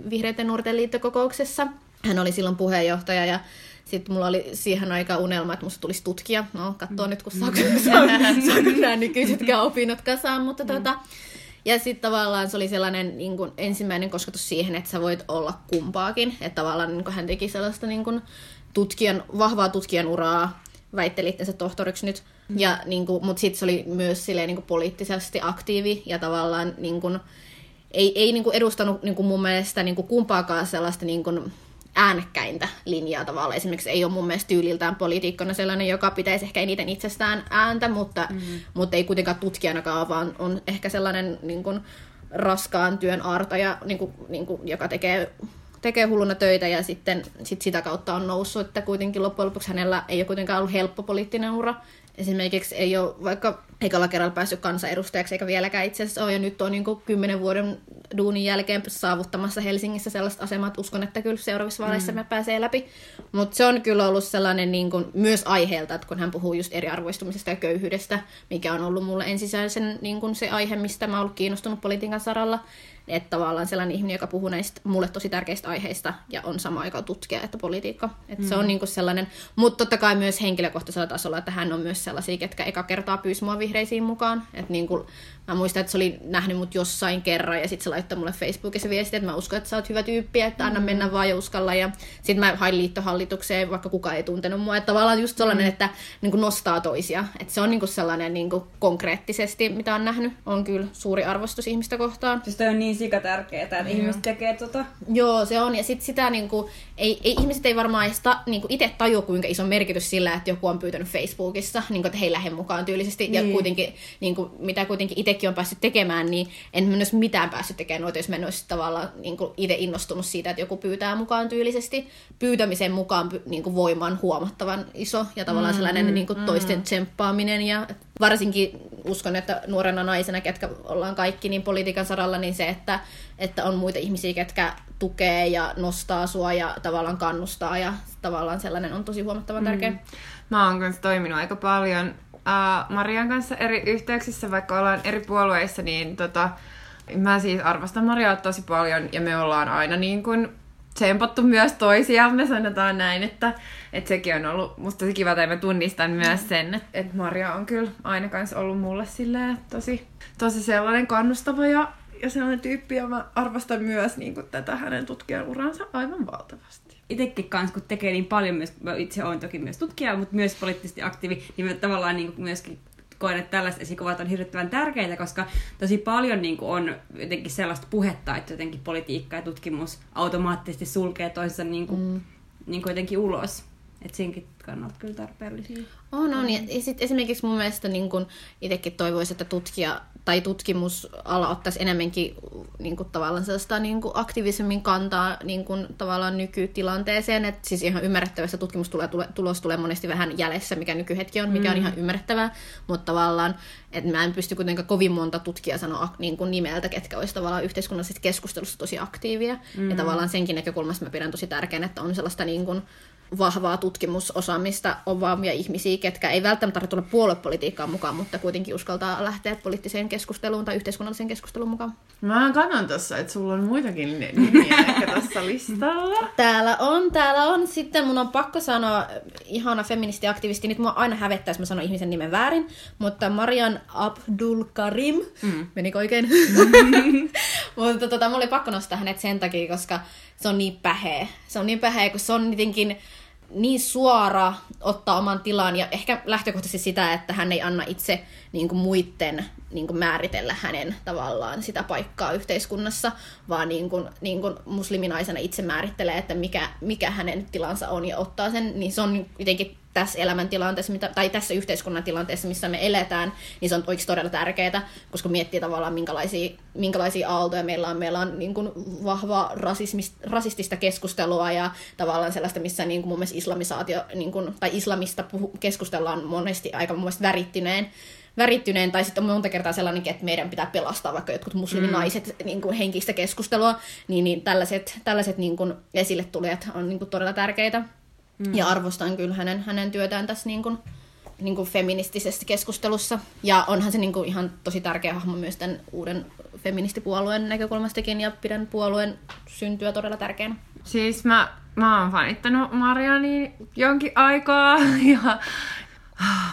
Vihreiden nuorten liittokokouksessa. Hän oli silloin puheenjohtaja ja sitten mulla oli siihen aika unelma, että musta tulisi tutkija. No, katsoa mm. nyt, kun saako, saako, saako nämä nykyisetkään opinnot kasaan. Mutta mm. tota, ja sitten tavallaan se oli sellainen niin kun, ensimmäinen kosketus siihen, että sä voit olla kumpaakin. Että tavallaan niin hän teki sellaista niin kun, tutkijan, vahvaa tutkijan uraa, väitteli itsensä tohtoriksi nyt. Mm. Ja, niin kun, mutta sitten se oli myös silleen, niin kun, poliittisesti aktiivi ja tavallaan niin kun, ei, ei niin kun, edustanut niin kun, mun mielestä niin kun, kumpaakaan sellaista niin kun, äänekkäintä linjaa tavallaan. Esimerkiksi ei ole mun mielestä tyyliltään poliitikkona sellainen, joka pitäisi ehkä eniten itsestään ääntä, mutta, mm-hmm. mutta ei kuitenkaan tutkijanakaan, vaan on ehkä sellainen niin kuin, raskaan työn artaja, niin kuin, niin kuin, joka tekee tekee hulluna töitä ja sitten sit sitä kautta on noussut, että kuitenkin loppujen lopuksi hänellä ei ole kuitenkaan ollut helppo poliittinen ura. Esimerkiksi ei ole vaikka ekalla kerralla päässyt kansanedustajaksi, eikä vieläkään itse asiassa ole, ja nyt on niin kymmenen vuoden duunin jälkeen saavuttamassa Helsingissä sellaista asemaa, että uskon, että kyllä seuraavissa vaaleissa mm. me pääsee läpi. Mutta se on kyllä ollut sellainen niin kuin, myös aiheelta, että kun hän puhuu just eriarvoistumisesta ja köyhyydestä, mikä on ollut mulle ensisijaisen niin kuin se aihe, mistä mä oon ollut kiinnostunut politiikan saralla, että tavallaan sellainen ihminen, joka puhuu näistä mulle tosi tärkeistä aiheista ja on sama aika tutkija että politiikka. Että mm. se on mm. niinku sellainen, mutta totta kai myös henkilökohtaisella tasolla, että hän on myös sellaisia, ketkä eka kertaa pyysi mua vihreisiin mukaan. Että niinku, mä muistan, että se oli nähnyt mut jossain kerran ja sitten se laittoi mulle Facebookissa viestiä, että mä uskon, että sä oot hyvä tyyppi, että anna mm. mennä vaan ja uskalla. Ja sitten mä hain liittohallitukseen, vaikka kukaan ei tuntenut mua. Että tavallaan just sellainen, mm. että niinku nostaa toisia. Että se on niinku sellainen niinku konkreettisesti, mitä on nähnyt, on kyllä suuri arvostus ihmistä kohtaan. Siis toi on niin sika tärkeää, että mm. ihmiset tekee tota. Joo, se on. Ja sitten sitä niinku, ei, ei, ihmiset ei varmaan edes ta, niinku itse tajua, kuinka iso merkitys sillä, että joku on pyytänyt Facebookissa, niinku, että hei lähde mukaan tyylisesti. Niin. Ja kuitenkin, niinku, mitä kuitenkin itsekin on päässyt tekemään, niin en mä myös mitään päässyt tekemään noita, jos mä en olisi tavallaan niinku, itse innostunut siitä, että joku pyytää mukaan tyylisesti. Pyytämisen mukaan niinku, voima on huomattavan iso ja tavallaan mm, sellainen mm, niinku, toisten mm. tsemppaaminen ja varsinkin uskon, että nuorena naisena, ketkä ollaan kaikki niin politiikan saralla, niin se, että, että on muita ihmisiä, ketkä tukee ja nostaa sua ja tavallaan kannustaa ja tavallaan sellainen on tosi huomattavan mm. tärkeä. Mä oon kanssa toiminut aika paljon uh, Marian kanssa eri yhteyksissä, vaikka ollaan eri puolueissa, niin tota, mä siis arvostan Mariaa tosi paljon ja me ollaan aina niin kuin tsempattu myös toisiamme, sanotaan näin, että, että sekin on ollut musta tosi kiva, että mä tunnistan myös mm. sen, että, että Maria on kyllä aina kanssa ollut mulle silleen tosi, tosi sellainen kannustava ja, ja sellainen tyyppi, ja mä arvostan myös niin kuin, tätä hänen tutkijan uransa aivan valtavasti. Itekin kanssa, kun tekee niin paljon, myös, itse olen toki myös tutkija, mutta myös poliittisesti aktiivi, niin mä tavallaan niin kuin myöskin koen, että tällaiset esikuvat on hirvittävän tärkeitä, koska tosi paljon niin kuin, on jotenkin sellaista puhetta, että jotenkin politiikka ja tutkimus automaattisesti sulkee toisensa niin kuin, mm. niin kuin jotenkin ulos. Että senkin kannalta kyllä tarpeellisia. On, on. Ja, ja sitten esimerkiksi mun mielestä niin kun itsekin toivoisi, että tutkija tai tutkimusala ottaisi enemmänkin niin kun, tavallaan sellaista niin kun, aktiivisemmin kantaa niin kun, tavallaan nykytilanteeseen. Et siis ihan ymmärrettävässä tutkimustulos tulee monesti vähän jäljessä, mikä nykyhetki on, mikä on mm. ihan ymmärrettävää. Mutta tavallaan, että mä en pysty kuitenkaan kovin monta tutkijaa sanoa niin kun, nimeltä, ketkä olisi tavallaan yhteiskunnallisessa keskustelussa tosi aktiivia. Mm. Ja tavallaan senkin näkökulmasta mä pidän tosi tärkeänä, että on sellaista niin kun, vahvaa tutkimusosaamista osaamista omaavia ihmisiä, ketkä ei välttämättä tarvitse tulla puoluepolitiikkaan mukaan, mutta kuitenkin uskaltaa lähteä poliittiseen keskusteluun tai yhteiskunnalliseen keskusteluun mukaan. Mä katson tossa, että sulla on muitakin nimiä ehkä tässä listalla. Täällä on, täällä on. Sitten mun on pakko sanoa, ihana feministiaktivisti, nyt mua aina hävettää, jos mä sanon ihmisen nimen väärin, mutta Marian Abdul Karim, mm. menikö oikein? mutta tota, mulla oli pakko nostaa hänet sen takia, koska se on niin päheä. Se on niin päheä, kun se on jotenkin niin suora ottaa oman tilan ja ehkä lähtökohtaisesti sitä, että hän ei anna itse niin kuin muiden niin kuin määritellä hänen tavallaan sitä paikkaa yhteiskunnassa, vaan niin kuin, niin kuin musliminaisena itse määrittelee, että mikä, mikä hänen tilansa on ja ottaa sen, niin se on jotenkin tässä elämäntilanteessa, mitä, tai tässä yhteiskunnan tilanteessa, missä me eletään, niin se on oikeasti todella tärkeää, koska miettii tavallaan, minkälaisia, minkälaisia aaltoja meillä on. Meillä on niin kuin vahvaa rasistista keskustelua ja tavallaan sellaista, missä niin kuin mun mielestä islamisaatio, niin kuin, tai islamista puhu, keskustellaan monesti aika mun mielestä värittyneen värittyneen, tai sitten on monta kertaa sellainen, että meidän pitää pelastaa vaikka jotkut musliminaiset mm. niin kuin henkistä keskustelua, niin, niin tällaiset, tällaiset niin kuin esille tulijat on niin kuin todella tärkeitä. Mm. Ja arvostan kyllä hänen, hänen työtään tässä niin kuin, niin kuin feministisessä keskustelussa. Ja onhan se niin kuin ihan tosi tärkeä hahmo myös tämän uuden feministipuolueen näkökulmastakin, ja pidän puolueen syntyä todella tärkeänä. Siis mä, mä oon fanittanut Mariani jonkin aikaa, ja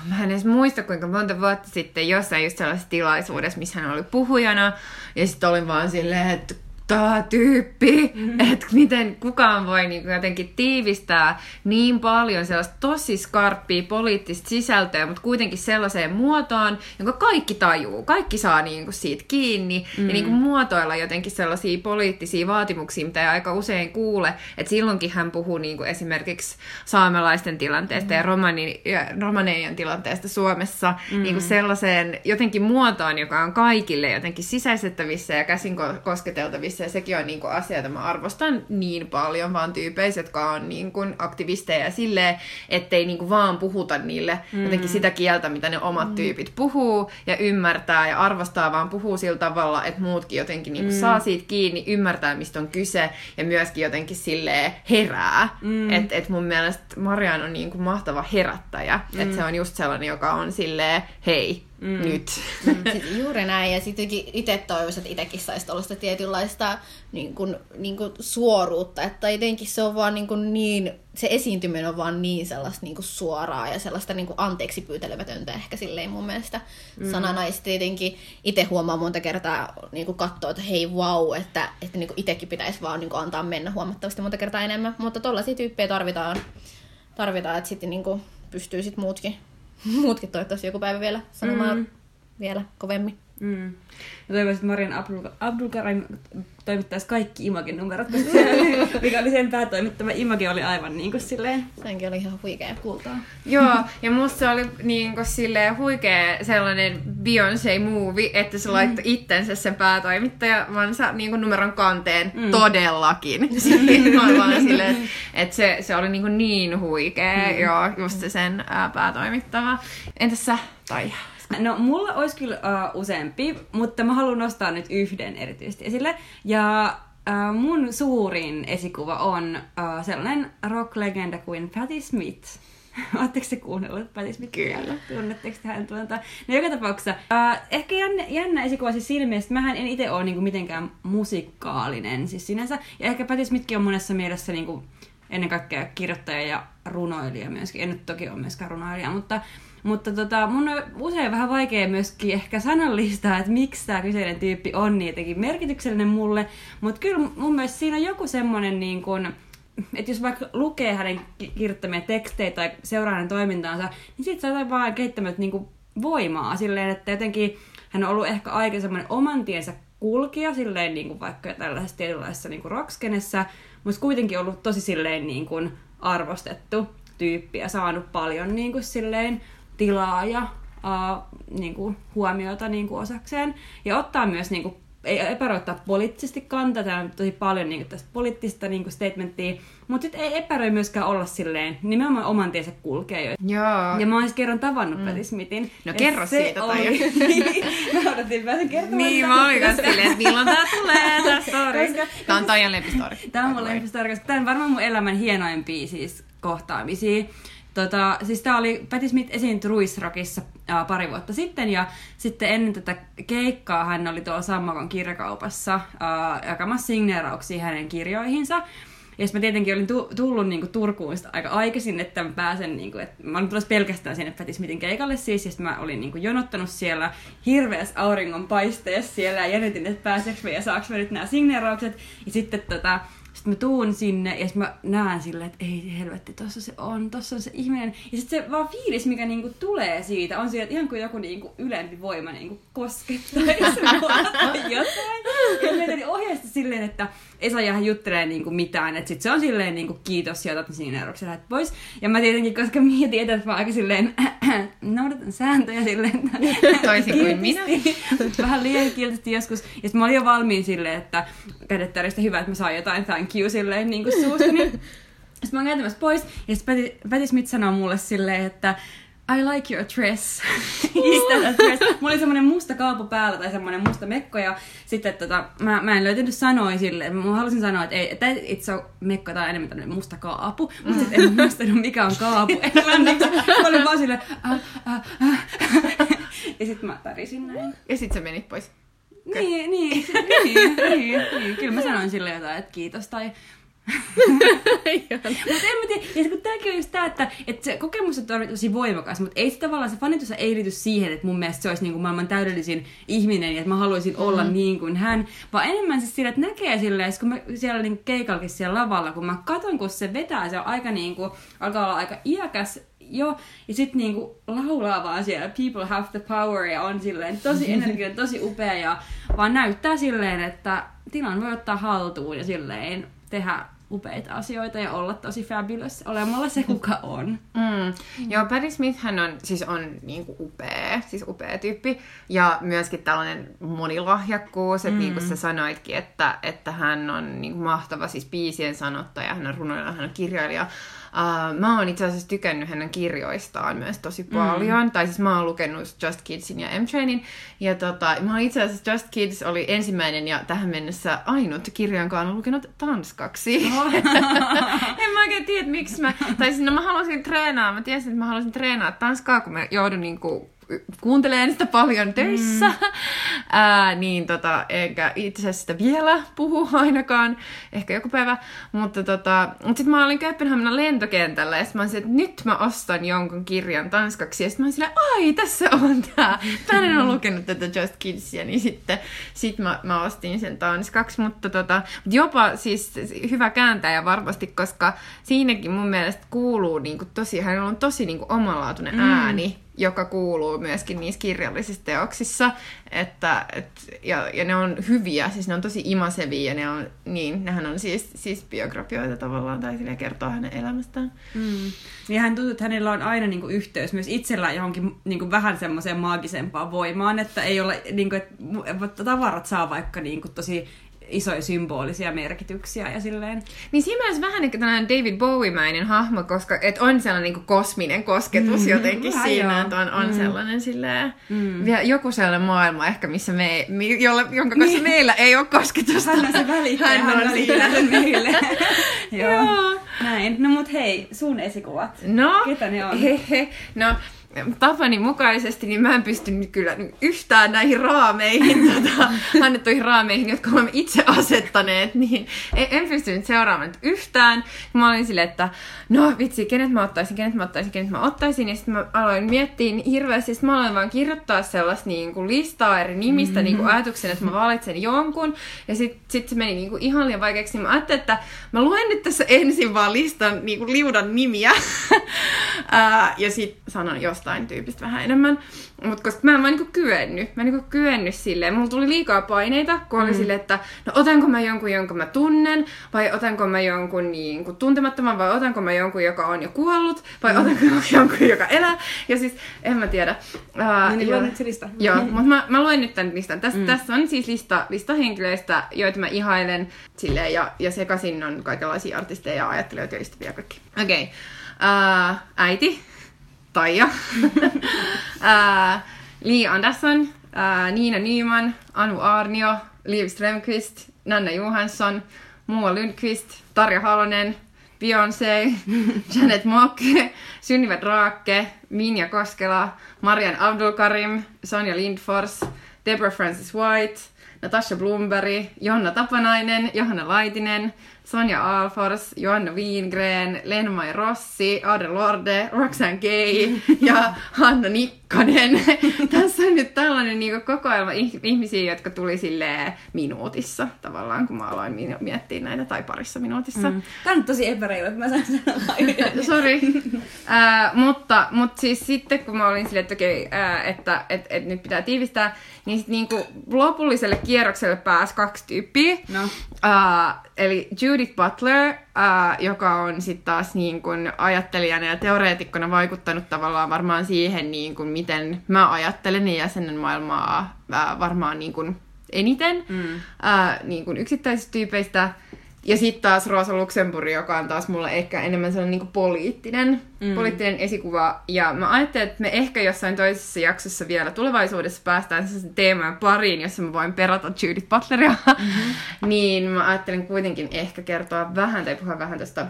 Mä en edes muista, kuinka monta vuotta sitten jossain just sellaisessa tilaisuudessa, missä hän oli puhujana. Ja sitten olin vaan silleen, että tämä tyyppi, mm-hmm. että miten kukaan voi niin jotenkin tiivistää niin paljon sellaista tosi skarppia poliittista sisältöä, mutta kuitenkin sellaiseen muotoon, jonka kaikki tajuu, kaikki saa niin kuin siitä kiinni mm-hmm. ja niin kuin muotoilla jotenkin sellaisia poliittisia vaatimuksia, mitä ei aika usein kuule, että silloinkin hän puhuu niin kuin esimerkiksi saamelaisten tilanteesta mm-hmm. ja, romani, ja romaneijan tilanteesta Suomessa mm-hmm. niin kuin sellaiseen jotenkin muotoon, joka on kaikille jotenkin sisäistettävissä ja käsin kosketeltavissa ja sekin on niinku asia, jota mä arvostan niin paljon, vaan tyypeissä, jotka on niinku aktivisteja silleen, ettei niinku vaan puhuta niille mm. jotenkin sitä kieltä, mitä ne omat mm. tyypit puhuu ja ymmärtää ja arvostaa, vaan puhuu sillä tavalla, että muutkin jotenkin niinku mm. saa siitä kiinni, ymmärtää, mistä on kyse ja myöskin jotenkin silleen herää. Mm. Että et mun mielestä Marian on niinku mahtava herättäjä. Mm. Että se on just sellainen, joka on silleen, hei, mm. nyt. Mm, sit juuri näin, ja sitten itse toivoisin, että itsekin saisi tuollaista tietynlaista niin kuin, niin kuin suoruutta, että jotenkin se on vaan niin, kuin niin se esiintyminen on vaan niin sellaista niin kuin suoraa ja sellaista niin kuin anteeksi pyytelemätöntä ehkä silleen mun mielestä mm. sanana. Ja sitten jotenkin itse huomaa monta kertaa niin kuin katsoa, että hei wow, että, että niin kuin itsekin pitäisi vaan niin kuin antaa mennä huomattavasti monta kertaa enemmän. Mutta tollaisia tyyppejä tarvitaan, tarvitaan että sitten niin kuin pystyy sitten muutkin muutkin toivottavasti joku päivä vielä sanomaan mm. vielä kovemmin. Mm. Ja toivoisin, että Marian Abdul, Abdul Karim toimittaisi kaikki Imagen numerot, mikä oli sen päätoimittama. Image oli aivan niin kuin silleen... Senkin oli ihan huikea kultaa. Joo, ja musta se oli niin kuin silleen huikea sellainen Beyoncé-movie, että se laittoi mm. itsensä sen päätoimittajavansa niin kuin numeron kanteen mm. todellakin. Sitten vaan silleen, että se, se oli niin, kuin niin huikea, mm. joo, just se sen ää, päätoimittava. Entäs sä, Taija? No, mulla olisi kyllä uh, useampi, mutta mä haluan nostaa nyt yhden erityisesti esille. Ja uh, mun suurin esikuva on uh, sellainen rock-legenda kuin Patti Smith. Oletteko se kuunnellut Patti Smith? Kyllä. Tunnetteko hän tuota? No joka tapauksessa, uh, ehkä jännä, jännä esikuva siis siinä mielessä, että mähän en itse ole niinku mitenkään musikaalinen siis sinänsä. Ja ehkä Patti Smithkin on monessa mielessä niinku, ennen kaikkea kirjoittaja ja runoilija myöskin. En nyt toki ole myöskään runoilija, mutta mutta tota, mun on usein vähän vaikea myöskin ehkä sanallistaa, että miksi tämä kyseinen tyyppi on niin jotenkin merkityksellinen mulle. Mutta kyllä mun mielestä siinä on joku semmoinen niin kuin, että jos vaikka lukee hänen kirjoittamia tekstejä tai seuraa hänen toimintaansa, niin sitten saa vaan kehittämään niin voimaa silleen, että jotenkin hän on ollut ehkä aika semmoinen oman tiensä kulkija silleen niin kuin vaikka tällaisessa tietynlaisessa niin kuin rockskenessä, mutta kuitenkin ollut tosi silleen niin kuin arvostettu tyyppi ja saanut paljon niin kuin silleen tilaa ja uh, niin kuin, huomiota niin kuin osakseen. Ja ottaa myös niin kuin, ei epäröittää poliittisesti kantaa, täällä on tosi paljon niin kuin, tästä poliittista niin kuin statementtia, mutta sitten ei epäröi myöskään olla silleen, nimenomaan oman tiensä kulkee. Jo. Joo. Ja mä oon kerran tavannut mm. Patti Smithin. No kerro siitä, oli... mä odotin pääsen kertomaan. Niin, mä olin kanssa silleen, että milloin tää tulee, tää story. Koska... Tää on Taijan lempistori. Tää on mun lempistori, koska tää on varmaan mun elämän hienoimpia siis kohtaamisia. Tota, siis tää oli, Patti Smith esiintyi Ruisrockissa ää, pari vuotta sitten ja sitten ennen tätä keikkaa hän oli tuolla Sammakon kirjakaupassa ää, jakamassa signeerauksia hänen kirjoihinsa. Ja mä tietenkin olin tu- tullut niinku Turkuun sitä aika aikaisin, että mä pääsen, niinku, että mä olin tulossa pelkästään sinne Patti Smithin keikalle siis, ja sitten mä olin niinku jonottanut siellä hirveässä auringon paisteessa siellä ja jännitin, että pääseekö me ja saaks me nyt nämä signeeraukset. Ja sitten tota, sitten mä tuun sinne ja mä näen silleen, että ei helvetti, tossa se on, tossa on se ihminen. Ja sitten se vaan fiilis, mikä niinku tulee siitä, on siitä, että ihan kuin joku niinku ylempi voima niinku se jotain. Ja oli ohjeista silleen, että ei saa jäädä juttelemaan niinku mitään, että sit se on silleen niinku kiitos ja otat siinä eroksi lähdet pois. Ja mä tietenkin, koska mietin, että mä aika silleen noudatan sääntöjä silleen, Toisin kuin minä. vähän liian kiltisti joskus. Ja sitten mä olin jo valmiin silleen, että kädet täristä hyvä, että mä saan jotain thank you silleen niin kuin suustani. Sitten mä oon kääntymässä pois, ja sitten Patti Smith sanoo mulle silleen, että I like your dress. Dress. Mulla oli semmonen musta kaapu päällä tai semmonen musta mekko ja sitten tota, mä, mä en löytänyt sanoa sille. Mä halusin sanoa, että, ei, että itse on mekko tai enemmän tämmönen musta kaapu. Mutta sitten en muistanut mikä on kaapu. Englanniksi. Mä olin vaan silleen, äh, äh, äh. Ja sitten mä tärisin näin. Ja sit sä menit pois. Niin, niin, niin, niin, niin. Kyllä mä sanoin sille jotain, että kiitos tai... mutta en mä tiedä, ja kun tääkin on just tää, että, että se kokemus on tosi voimakas, mutta ei se tavallaan, se fanitus ei liity siihen, että mun mielestä se olisi niin kuin maailman täydellisin ihminen ja että mä haluaisin olla Mm-hmm. niin kuin hän, vaan enemmän siis sillä, että näkee silleen, kun mä siellä niin keikalkin siellä lavalla, kun mä katon, kun se vetää, se on aika niin kuin, alkaa olla aika iäkäs jo, ja sitten niinku laulaa vaan siellä People have the power ja on silleen tosi energinen, tosi upea ja vaan näyttää silleen, että tilan voi ottaa haltuun ja silleen tehdä upeita asioita ja olla tosi fabulous olemalla se, kuka on. Mm. Joo, Patti Smith hän on, siis on niinku upea, siis upea tyyppi. Ja myöskin tällainen monilahjakkuus, että mm. niin kuin sä sanoitkin, että, että hän on niinku mahtava siis biisien sanottaja, hän on runoilija, hän on kirjailija. Uh, mä oon itse asiassa tykännyt hänen kirjoistaan myös tosi paljon. Mm. Tai siis mä oon lukenut Just Kidsin ja M-Trainin. Ja tota, mä oon itse asiassa Just Kids oli ensimmäinen ja tähän mennessä ainut kirja, jonka olen lukenut tanskaksi. Oh. en mä oikein tiedä, miksi mä... Tai siis no mä halusin treenaa, mä tiesin, että mä halusin treenaa tanskaa, kun mä joudun niinku kuuntelemaan sitä paljon töissä, mm. Ää, niin tota, enkä itse asiassa sitä vielä puhu ainakaan, ehkä joku päivä, mutta tota, mut sit mä olin Kööpenhaminan lentokentällä ja sit mä olisin, että nyt mä ostan jonkun kirjan tanskaksi. Ja sit mä olin silleen, ai tässä on tää, mä en ole lukenut tätä Just Kidsia, niin sitten sit mä, mä ostin sen tanskaksi, mutta tota, jopa siis hyvä kääntäjä varmasti, koska siinäkin mun mielestä kuuluu niinku tosi, hänellä on tosi niinku omalaatuinen mm. ääni, joka kuuluu myöskin niissä kirjallisissa teoksissa. Että, et, ja, ja ne on hyviä, siis ne on tosi imasevia ja ne on, niin, nehän on siis, siis biografioita tavallaan tai sille kertoo hänen elämästään. Mm. Ja hän tuntuu, että hänellä on aina niin kuin, yhteys myös itsellään johonkin niin kuin, vähän semmoiseen maagisempaan voimaan, että ei ole, niin kuin, että tavarat saa vaikka niin kuin, tosi isoja symbolisia merkityksiä ja silleen. Niin siinä mielessä vähän ehkä tällainen David Bowie-mäinen hahmo, koska et on sellainen niin kosminen kosketus mm, jotenkin vähän siinä, joo. että on, on Mm. sellainen silleen, Mm. vielä joku sellainen maailma ehkä, missä me, jolle, jonka kanssa Niin. meillä ei ole kosketusta. Hän on se välittäjä, hän, on välittää siinä. meille. Joo. Joo. Näin. No mut hei, sun esikuvat. No, Ketä ne on? Hehe. No, tapani mukaisesti, niin mä en pystynyt kyllä yhtään näihin raameihin, tota, annettuihin raameihin, jotka olemme itse asettaneet, niin en, en pystynyt seuraamaan nyt yhtään. Mä olin silleen, että no vitsi, kenet mä ottaisin, kenet mä ottaisin, kenet mä ottaisin, ja sitten mä aloin miettiä niin hirveästi, sitten mä aloin vaan kirjoittaa sellaista niin kuin listaa eri nimistä mm-hmm. niin kuin ajatuksen, että mä valitsen jonkun, ja sitten sit se meni niin kuin ihan liian vaikeaksi, niin mä ajattelin, että mä luen nyt tässä ensin vaan listan niin kuin liudan nimiä, ja sitten sanon jostain tyypistä vähän enemmän. Mutta koska mä en vaan niinku kyennyt, mä en niinku kyennyt silleen, mulla tuli liikaa paineita, kun oli mm. silleen, että no otanko mä jonkun, jonka mä tunnen, vai otanko mä jonkun niinku tuntemattoman, vai otanko mä jonkun, joka on jo kuollut, vai mm. otanko mä jonkun, joka elää. Ja siis, en mä tiedä. No niin, joo. nyt se lista. Joo, mutta mä, mä luen nyt tämän listan. Tässä, mm. tässä on siis lista, lista henkilöistä, joita mä ihailen silleen, ja, ja sekaisin on kaikenlaisia artisteja ja ajattelijoita ja ystäviä kaikki. Okei. Okay. Uh, äiti, Taija, uh, Lee Anderson, uh, Niina Nyman, Anu Arnio, Liv Strömqvist, Nanna Johansson, Moa Lundqvist, Tarja Halonen, Beyoncé, Janet Mock, Sunniva Drake, Minja Koskela, Marian Abdulkarim, Sonja Lindfors, Deborah Francis White, Natasha Blumberg, Jonna Tapanainen, Johanna Laitinen, Sonja Alfors, Johanna Wiengren, Lenmai Rossi, Adre Lorde, Roxanne Gay ja Hanna Nikkanen. Tässä on nyt tällainen niin kokoelma ihmisiä, jotka tuli sille minuutissa tavallaan, kun mä aloin miettiä näitä, tai parissa minuutissa. Mm. Tämä on tosi epäreilu, että mä saan sanoa Sori. äh, mutta, mutta siis sitten, kun mä olin silleen, että okei, okay, äh, että et, et nyt pitää tiivistää, niin sitten niin lopulliselle kierrokselle pääsi kaksi tyyppiä. No. Uh, eli Judith Butler, uh, joka on sitten taas niin kun ajattelijana ja teoreetikkona vaikuttanut tavallaan varmaan siihen, niin kun miten mä ajattelen ja jäsenen maailmaa uh, varmaan niin kun eniten mm. uh, niin kun yksittäisistä tyypeistä. Ja sitten taas Rosa Luxemburg, joka on taas mulle ehkä enemmän sellainen niin poliittinen, mm. poliittinen esikuva. Ja mä ajattelin, että me ehkä jossain toisessa jaksossa vielä tulevaisuudessa päästään sellaisen teemaan pariin, jossa mä voin perata Judith Butleria. Mm-hmm. niin mä ajattelin kuitenkin ehkä kertoa vähän tai puhua vähän tästä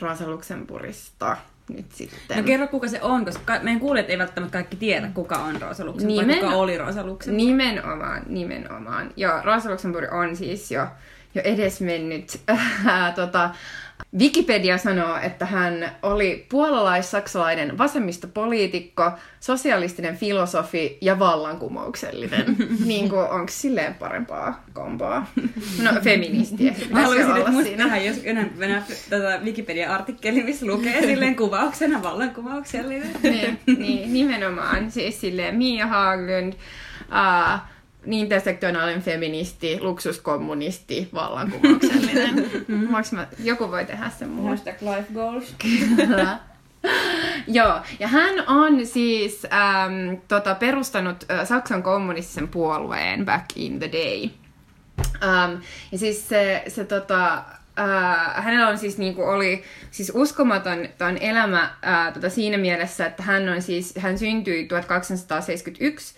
Rosa Luxemburgista nyt sitten. No kerro, kuka se on, koska meidän kuulijat ei välttämättä kaikki tiedä, kuka on Rosa Luxemburg, Nimen... kuka oli Rosa Luxemburg. Nimenomaan, nimenomaan. Joo, Rosa Luxemburg on siis jo jo edesmennyt. Äh, tota, Wikipedia sanoo, että hän oli puolalais-saksalainen vasemmistopoliitikko, sosialistinen filosofi ja vallankumouksellinen. niin kuin, onko silleen parempaa komboa? No, feministi Mä haluaisin, että musta. Tähän, jos enää tätä Wikipedia-artikkeli, missä lukee silleen kuvauksena vallankumouksellinen. niin, niin, nimenomaan. Siis silleen Mia Haglund, uh, intersektionaalinen feministi, luksuskommunisti, vallankumouksellinen. mä, joku voi tehdä sen muun. Hashtag life goals. Kyllä. Joo, ja hän on siis äm, tota, perustanut ä, Saksan kommunistisen puolueen back in the day. Ähm, ja siis se, se tota, äh, hänellä on siis niinku oli siis uskomaton ton elämä äh, tota, siinä mielessä, että hän on siis, hän syntyi 1271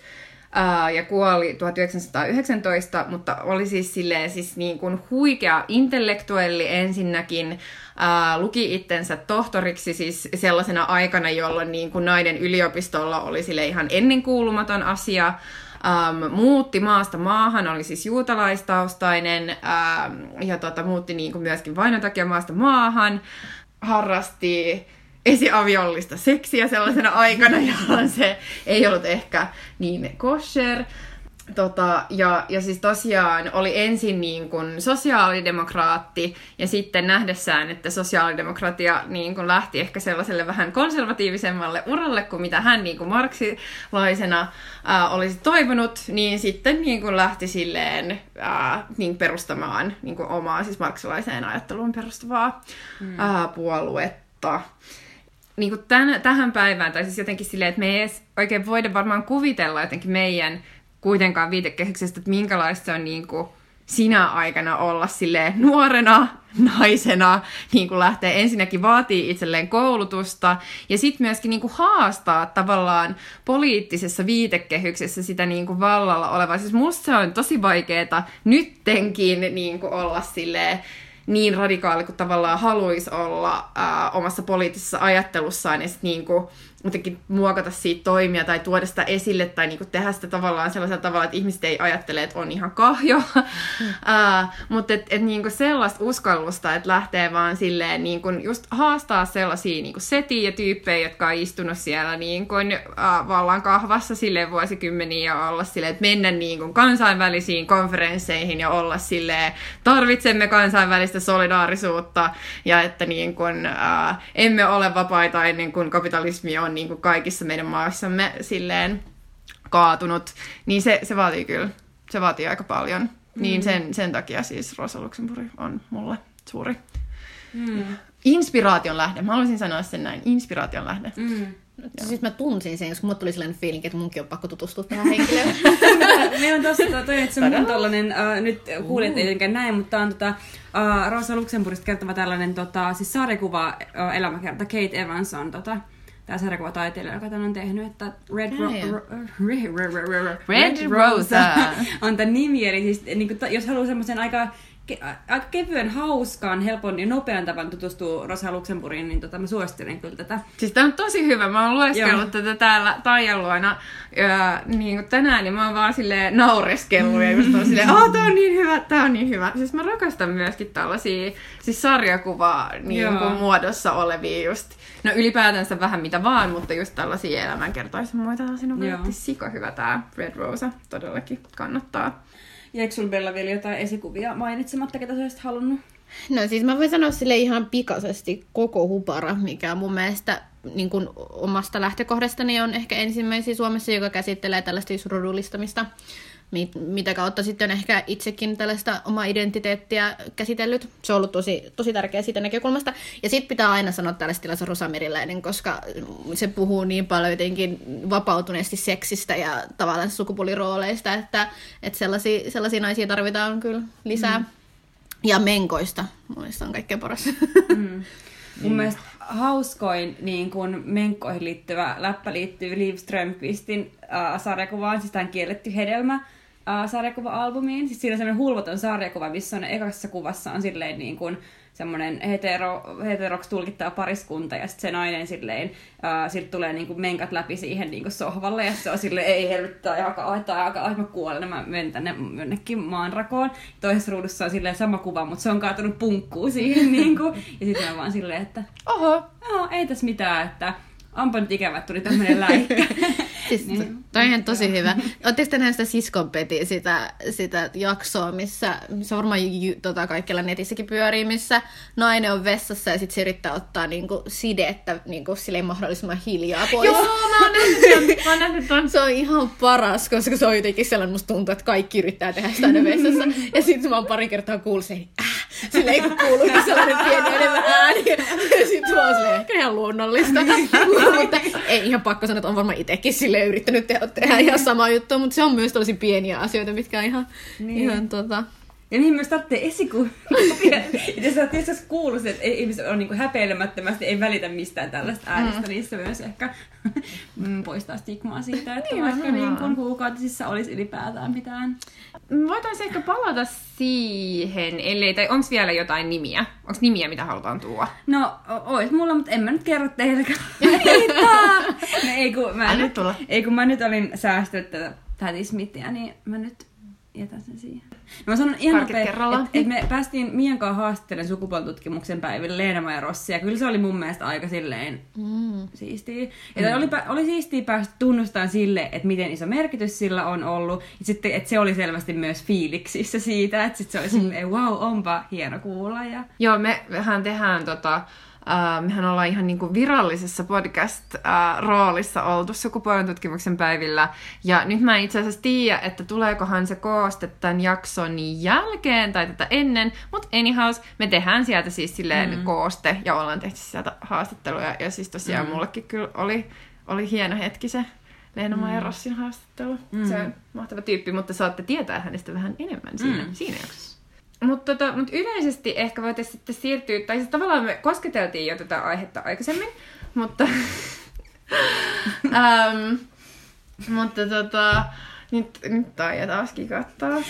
Uh, ja kuoli 1919, mutta oli siis silleen siis niin kuin huikea intellektuelli ensinnäkin, uh, luki itsensä tohtoriksi siis sellaisena aikana, jolloin niin kuin naiden yliopistolla oli sille ihan ennenkuulumaton asia, um, muutti maasta maahan, oli siis juutalaistaustainen um, ja tota, muutti niin kuin myöskin vainon takia maasta maahan, harrasti esiaviollista seksiä sellaisena aikana, jolloin se ei ollut ehkä niin kosher. Tota, ja, ja siis tosiaan oli ensin niin kuin sosiaalidemokraatti ja sitten nähdessään, että sosiaalidemokratia niin kuin lähti ehkä sellaiselle vähän konservatiivisemmalle uralle kuin mitä hän niin kuin marksilaisena ää, olisi toivonut, niin sitten niin kuin lähti silleen ää, niin perustamaan niin kuin omaa siis marksilaiseen ajatteluun perustuvaa mm. ää, puoluetta niin kuin tämän, tähän päivään, tai siis jotenkin silleen, että me ei edes oikein voida varmaan kuvitella jotenkin meidän kuitenkaan viitekehyksestä, että minkälaista on niin kuin sinä aikana olla sille nuorena naisena, niin kuin lähtee ensinnäkin vaatii itselleen koulutusta ja sitten myöskin niin kuin haastaa tavallaan poliittisessa viitekehyksessä sitä niin kuin vallalla olevaa. Siis musta se on tosi vaikeaa nyttenkin niin kuin olla silleen, niin radikaali kuin tavallaan haluaisi olla ää, omassa poliittisessa ajattelussaan. Ja sitten niinku, jotenkin muokata siitä toimia tai tuoda sitä esille tai niinku tehdä sitä tavallaan sellaisella tavalla, että ihmiset ei ajattele, että on ihan kahjo. Mm. uh, mutta et, et niinku sellaista uskallusta, että lähtee vaan silleen niinku just haastaa sellaisia niinku setiä ja tyyppejä, jotka on istunut siellä niinku, uh, vallan kahvassa silleen vuosikymmeniä ja olla silleen, että mennä niinku kansainvälisiin konferensseihin ja olla silleen, tarvitsemme kansainvälistä solidaarisuutta ja että niinku, uh, emme ole vapaita ennen kuin kapitalismi on niin kuin kaikissa meidän maissamme silleen kaatunut, niin se, se vaatii kyllä, se vaatii aika paljon. Niin mm. sen, sen takia siis Rosa Luxemburg on mulle suuri mm. inspiraation lähde. Mä haluaisin sanoa sen näin, inspiraation lähde. Mm. Siis mä tunsin sen, koska mulla tuli sellainen fiilinki, että munkin on pakko tutustua tähän henkilöön. Meillä on tossa toi, että se on tollanen, uh, nyt kuulijat ei tietenkään näin, mutta on tota, uh, Rosa Luxemburgista kertova tällainen tota, siis sarjakuva uh, elämäkerta. Kate Evans on tota, tämä sarjakuvataiteilija, joka tämän on tehnyt, että Red, Ro- Ro- Red, Red Rosa on tämä nimi, eli siis, niin kuin, jos haluaa semmoisen aika ke- aika kevyen, hauskaan, helpon ja nopean tavan tutustua Rosa Luxemburgiin, niin tota, mä suosittelen kyllä tätä. Siis tää on tosi hyvä. Mä oon lueskellut tätä täällä Taijan luona ja, niin kuin tänään, niin mä oon vaan silleen naureskellut ja just on silleen, oh, tää on niin hyvä, tää on niin hyvä. Siis mä rakastan myöskin tällaisia siis sarjakuvaa niin kuin muodossa olevia just, no ylipäätänsä vähän mitä vaan, mutta just tällaisia elämänkertoismuita. Siinä on sika hyvä tää Red Rosa, todellakin kannattaa. Jäikö sulla Bella vielä jotain esikuvia mainitsematta, ketä sä olisit halunnut? No siis mä voin sanoa sille ihan pikaisesti koko Hupara, mikä mun mielestä niin kuin omasta lähtökohdastani on ehkä ensimmäisiä Suomessa, joka käsittelee tällaista rodullistamista mitä kautta sitten on ehkä itsekin tällaista omaa identiteettiä käsitellyt. Se on ollut tosi, tosi tärkeä siitä näkökulmasta. Ja sitten pitää aina sanoa tällaista tilassa Rosameriläinen, koska se puhuu niin paljon jotenkin vapautuneesti seksistä ja tavallaan sukupuolirooleista, että, että sellaisia, sellaisia naisia tarvitaan kyllä lisää. Mm. Ja menkoista, mun on kaikkein paras. Mm. Mun mm. mielestä hauskoin niin kun menkkoihin liittyvä läppä liittyy Liv Strömqvistin äh, sarjakuvaan, siis tämän kielletty hedelmä, uh, sarjakuva-albumiin. Siis siinä on semmoinen hulvaton sarjakuva, missä on ekassa kuvassa on silleen niin kuin semmoinen hetero, heteroksi tulkittava pariskunta ja sitten se nainen silleen, uh, siltä tulee niinku menkat läpi siihen niinku sohvalle ja se on silleen, ei helvettää aika, aika, aika mä kuolen, mä menen tänne jonnekin maanrakoon. Toisessa ruudussa on silleen sama kuva, mutta se on kaatunut punkkuun siihen niinku. ja sitten on vaan silleen, että oho, oho ei tässä mitään, että onpa nyt ikävä, tuli tämmöinen läikkä. siis niin. toi on tosi hyvä. Oletteko te näistä siskonpeti sitä, sitä jaksoa, missä, missä varmaan ju, tota, kaikilla netissäkin pyörii, missä nainen on vessassa ja sitten se yrittää ottaa niinku, sidettä niinku, silleen mahdollisimman hiljaa pois. Joo, mä oon nähnyt, mä oon nähnyt ton. Se on ihan paras, koska se on jotenkin sellainen, musta tuntuu, että kaikki yrittää tehdä sitä aina vessassa. Ja sitten mä oon pari kertaa kuullut sen, äh, silleen kun kuuluu sellainen pieni enemmän ääni. Ja sitten mä oon silleen, ehkä ihan luonnollista. mutta ei ihan pakko sanoa, että on varmaan itsekin sille yrittänyt tehdä, tehdä ihan samaa juttua, mutta se on myös tosi pieniä asioita, mitkä on ihan, niin. ihan tota, ja niin myös tarvitsee esikuvia. ja sä oot joskus kuullut, että ihmiset on niinku häpeilemättömästi, ei välitä mistään tällaista äänestä, mm. niin se myös ehkä mm, poistaa stigmaa siitä, että niin, vaikka niin kun kuukautisissa olisi ylipäätään mitään. Voitaisiin ehkä palata siihen, ellei, tai onko vielä jotain nimiä? Onko nimiä, mitä halutaan tuoda? No, ois mulla, mutta en mä nyt kerro teille. no, ei, kun mä nyt, ei kun mä nyt olin säästänyt tätä Patti Smithia, niin mä nyt jätän sen siihen. No mä sanon ihan nopea, että et me päästiin Mian kanssa haastattelemaan sukupuolitutkimuksen päiville Leena ja Rossi, ja kyllä se oli mun mielestä aika silleen mm. siistiä. Ja mm. oli, oli siistiä päästä tunnustamaan sille, että miten iso merkitys sillä on ollut, ja sitten, että se oli selvästi myös fiiliksissä siitä, että sit se oli silleen, wow, onpa hieno kuulla. Ja... Joo, me vähän tehdään tota, Uh, mehän ollaan ihan niin kuin virallisessa podcast-roolissa uh, oltu sukupuolen tutkimuksen päivillä. Ja nyt mä en itse asiassa tiedä, että tuleekohan se kooste tämän jakson jälkeen tai tätä ennen. Mutta anyhow, me tehdään sieltä siis silleen mm. kooste ja ollaan tehty sieltä haastatteluja. Ja siis tosiaan mm. mullekin kyllä oli, oli hieno hetki se Leena mm. Rossin haastattelu. Mm. Se on mahtava tyyppi, mutta saatte tietää hänestä vähän enemmän siinä, mm. siinä jaksossa. Mutta tota, mut yleisesti ehkä voitaisiin sitten siirtyä, tai siis tavallaan me kosketeltiin jo tätä aihetta aikaisemmin, mutta, um, mutta tota, nyt, nyt Taija taas kikattaa.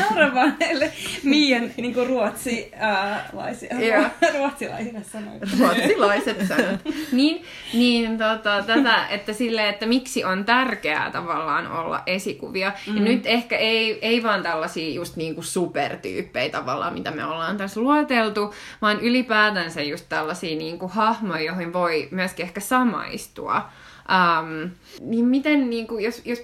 Naura vaan näille Miian niin ruotsilaisia. Ruotsilaisille sanoit. Ruotsilaiset sanot. niin, niin tota, tätä, että sille, että miksi on tärkeää tavallaan olla esikuvia. Mm. Ja nyt ehkä ei, ei vaan tällaisia just niin kuin supertyyppejä tavallaan, mitä me ollaan tässä luoteltu, vaan ylipäätänsä just tällaisia niin kuin hahmoja, joihin voi myöskin ehkä samaistua. Um, niin miten, niin kuin, jos, jos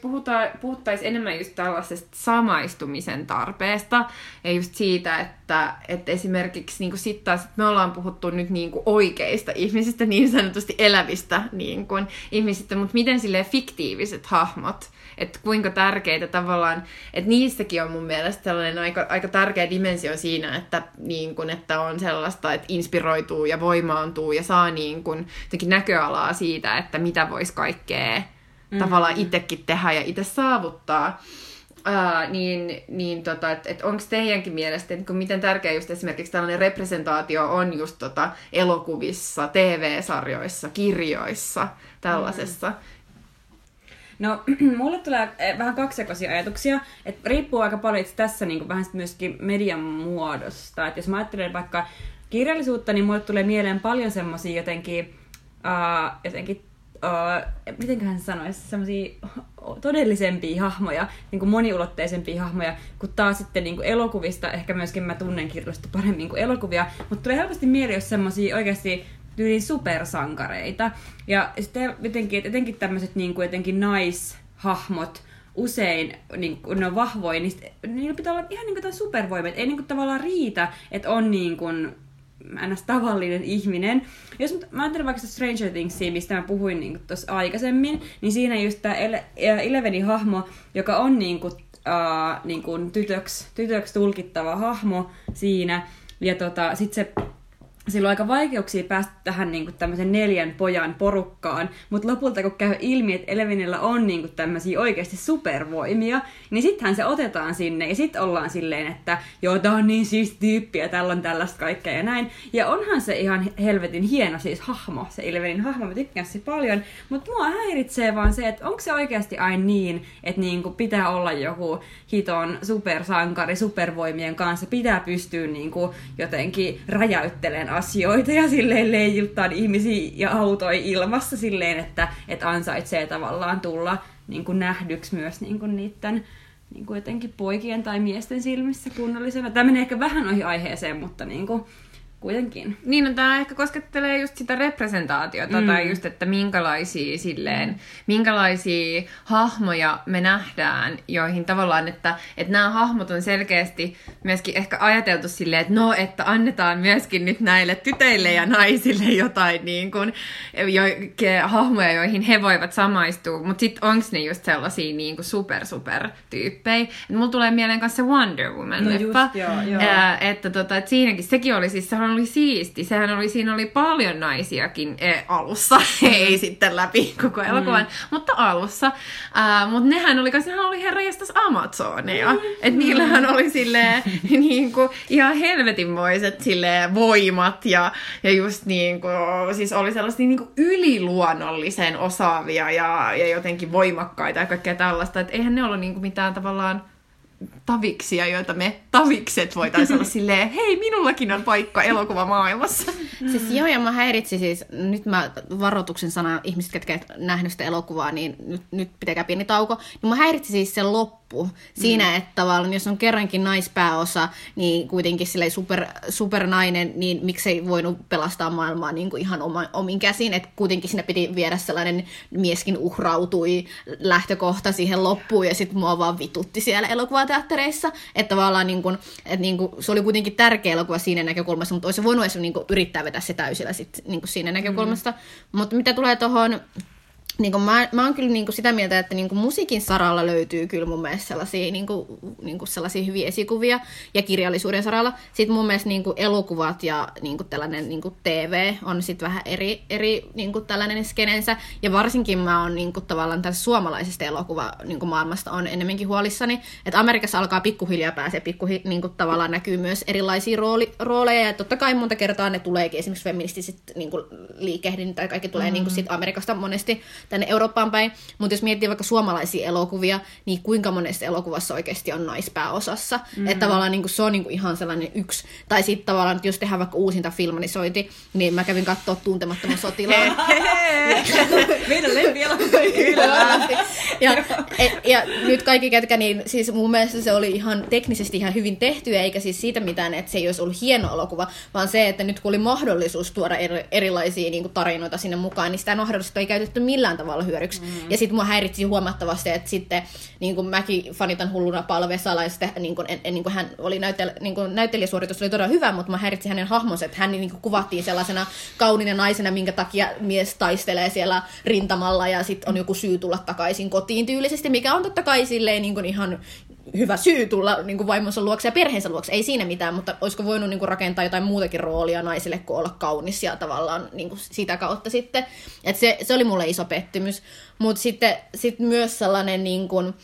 puhuttaisiin enemmän just tällaisesta samaistumisen tarpeesta ja just siitä, että, että esimerkiksi niin kuin sit taas, me ollaan puhuttu nyt niin kuin oikeista ihmisistä, niin sanotusti elävistä niin kuin, ihmisistä, mutta miten sille fiktiiviset hahmot? Että kuinka tärkeitä tavallaan, että niissäkin on mun mielestä sellainen aika, aika tärkeä dimensio siinä, että, niin kun, että on sellaista, että inspiroituu ja voimaantuu ja saa niin kun, näköalaa siitä, että mitä voisi kaikkea mm-hmm. tavallaan itsekin tehdä ja itse saavuttaa. Uh, niin, niin tota, että et onko teidänkin mielestä, että miten tärkeä just esimerkiksi tällainen representaatio on just tota elokuvissa, TV-sarjoissa, kirjoissa, tällaisessa, mm. No, mulle tulee eh, vähän kaksijakoisia ajatuksia, että riippuu aika paljon itse tässä niin kuin vähän myöskin median muodosta. Että jos mä ajattelen vaikka kirjallisuutta, niin mulle tulee mieleen paljon semmoisia jotenkin, uh, jotenkin uh, mitenköhän sanoisi, semmoisia todellisempia hahmoja, niin kuin moniulotteisempia hahmoja, kun taas sitten niin kuin elokuvista, ehkä myöskin mä tunnen kirjallisuutta paremmin kuin elokuvia, mutta tulee helposti mieleen, jos semmoisia oikeasti tyyliin supersankareita. Ja sitten jotenkin, että etenkin tämmöiset niin kuin jotenkin naishahmot, usein, niin kun ne on vahvoja, niin niillä pitää olla ihan niin kuin supervoimat. Ei niin kuin tavallaan riitä, että on niin kuin ns. tavallinen ihminen. Jos mä ajattelen vaikka sitä Stranger Thingsia, mistä mä puhuin niin tuossa aikaisemmin, niin siinä just tämä Elevenin hahmo, joka on niin kuin, uh, niin kuin tytöksi, tytöksi tulkittava hahmo siinä, ja tota, sitten se sillä on aika vaikeuksia päästä tähän niin tämmöisen neljän pojan porukkaan, mutta lopulta kun käy ilmi, että Elevinillä on niin kuin, tämmöisiä oikeasti supervoimia, niin sittenhän se otetaan sinne ja sitten ollaan silleen, että joo, tää on niin siis tyyppi ja tällä on tällaista kaikkea ja näin. Ja onhan se ihan helvetin hieno siis hahmo, se Elevenin hahmo, mä tykkään se paljon, mutta mua häiritsee vaan se, että onko se oikeasti aina niin, että niin kuin, pitää olla joku hiton supersankari supervoimien kanssa, pitää pystyä niin kuin, jotenkin räjäyttelemään asioita ja silleen leijuttaa ihmisiä ja autoi ilmassa silleen, että, että ansaitsee tavallaan tulla niin kuin nähdyksi myös niin kuin niiden niin kuin jotenkin poikien tai miesten silmissä kunnollisena. Tämä menee ehkä vähän noihin aiheeseen, mutta niin kuin, kuitenkin. Niin, no tämä ehkä koskettelee just sitä representaatiota, mm. tai just, että minkälaisia silleen, minkälaisia hahmoja me nähdään, joihin tavallaan, että, että nämä hahmot on selkeästi myöskin ehkä ajateltu silleen, että no, että annetaan myöskin nyt näille tytöille ja naisille jotain niin kuin, jo, ke, hahmoja, joihin he voivat samaistua, mutta sitten onko ne just sellaisia niin kuin super super tyyppejä. Mulla tulee mieleen kanssa se Wonder Woman-leffa, no just, joo, joo. Ää, että, tota, että siinäkin sekin oli siis, sehän oli siisti. Sehän oli, siinä oli paljon naisiakin e, alussa, ei sitten läpi koko elokuvan, mm. mutta alussa. Uh, mutta nehän oli, sehän oli herra jästäs Amazoneja. Mm. Että niillähän oli silleen niin kuin, ihan helvetinmoiset silleen, voimat ja, ja just niin kuin, siis oli sellaisia niin kuin yliluonnollisen osaavia ja, ja jotenkin voimakkaita ja kaikkea tällaista. Että eihän ne ollut niin kuin mitään tavallaan taviksia, joita me tavikset voitaisiin olla silleen, hei, minullakin on paikka elokuvamaailmassa. Siis joo, ja mä häiritsin siis, nyt mä varoituksen sana ihmiset, ketkä et nähnyt sitä elokuvaa, niin nyt, nyt pitäkää pieni tauko. Niin mä häiritsi siis se loppu siinä, mm. että tavallaan jos on kerrankin naispääosa, niin kuitenkin silleen super, supernainen, niin miksei voinut pelastaa maailmaa niin kuin ihan oma, omin käsin, että kuitenkin siinä piti viedä sellainen mieskin uhrautui lähtökohta siihen loppuun, ja sitten mua vaan vitutti siellä elokuvateattereissa, että tavallaan niin kuin, että niin kuin, se oli kuitenkin tärkeä elokuva siinä näkökulmassa, mutta olisi voinut edes niin kuin, yrittää vetä se täysillä sit, niin kuin siinä näkökulmasta. Mm. Mutta mitä tulee tuohon niin kuin mä, mä oon kyllä niin kuin sitä mieltä, että niin kuin musiikin saralla löytyy kyllä mun mielestä sellaisia, niin kuin, niin kuin sellaisia hyviä esikuvia ja kirjallisuuden saralla. Sitten mun mielestä niin kuin elokuvat ja niin kuin tällainen niin kuin TV on sitten vähän eri, eri niin kuin tällainen skenensä. Ja varsinkin mä oon niin kuin, tavallaan tässä suomalaisesta elokuva niin kuin maailmasta on enemmänkin huolissani. Että Amerikassa alkaa pikkuhiljaa pääsee, pikkuhi, niin kuin, tavallaan näkyy myös erilaisia rooli, rooleja. Ja totta kai monta kertaa ne tuleekin esimerkiksi feministiset niin kuin, liikehdin tai kaikki tulee mm-hmm. niin kuin, sit Amerikasta monesti tänne Eurooppaan päin. Mutta jos miettii vaikka suomalaisia elokuvia, niin kuinka monessa elokuvassa oikeasti on naispääosassa. Mm-hmm. Että tavallaan niin kuin, se on niin kuin ihan sellainen yksi. Tai sitten tavallaan, että jos tehdään vaikka uusinta filmanisointi, niin mä kävin katsoa Tuntemattoman sotilaan. Meidän lempielokuva. ja, ja, ja nyt kaikki ketkä, niin siis mun mielestä se oli ihan teknisesti ihan hyvin tehty, eikä siis siitä mitään, että se ei olisi ollut hieno elokuva, vaan se, että nyt kun oli mahdollisuus tuoda erilaisia niin kuin tarinoita sinne mukaan, niin sitä mahdollisuutta ei käytetty millään tavalla hyödyksi. Mm. Ja sitten mua häiritsi huomattavasti, että sitten niin kuin mäkin fanitan hulluna palvesala, ja sitten niin kuin, en, en, niin kuin hän oli näytel, niin kuin näyttelijäsuoritus oli todella hyvä, mutta mä häiritsi hänen hahmonsa, että hän niin kuin kuvattiin sellaisena kauniina naisena, minkä takia mies taistelee siellä rintamalla ja sitten on joku syy tulla takaisin kotiin tyylisesti, mikä on totta kai silleen niin kuin ihan hyvä syy tulla niin kuin vaimonsa luokse ja perheensä luokse. Ei siinä mitään, mutta olisiko voinut niin kuin rakentaa jotain muutakin roolia naisille kuin olla kaunis ja tavallaan niin kuin sitä kautta sitten. Et se, se oli mulle iso pettymys. Mutta sitten sit myös sellainen, niin kuin,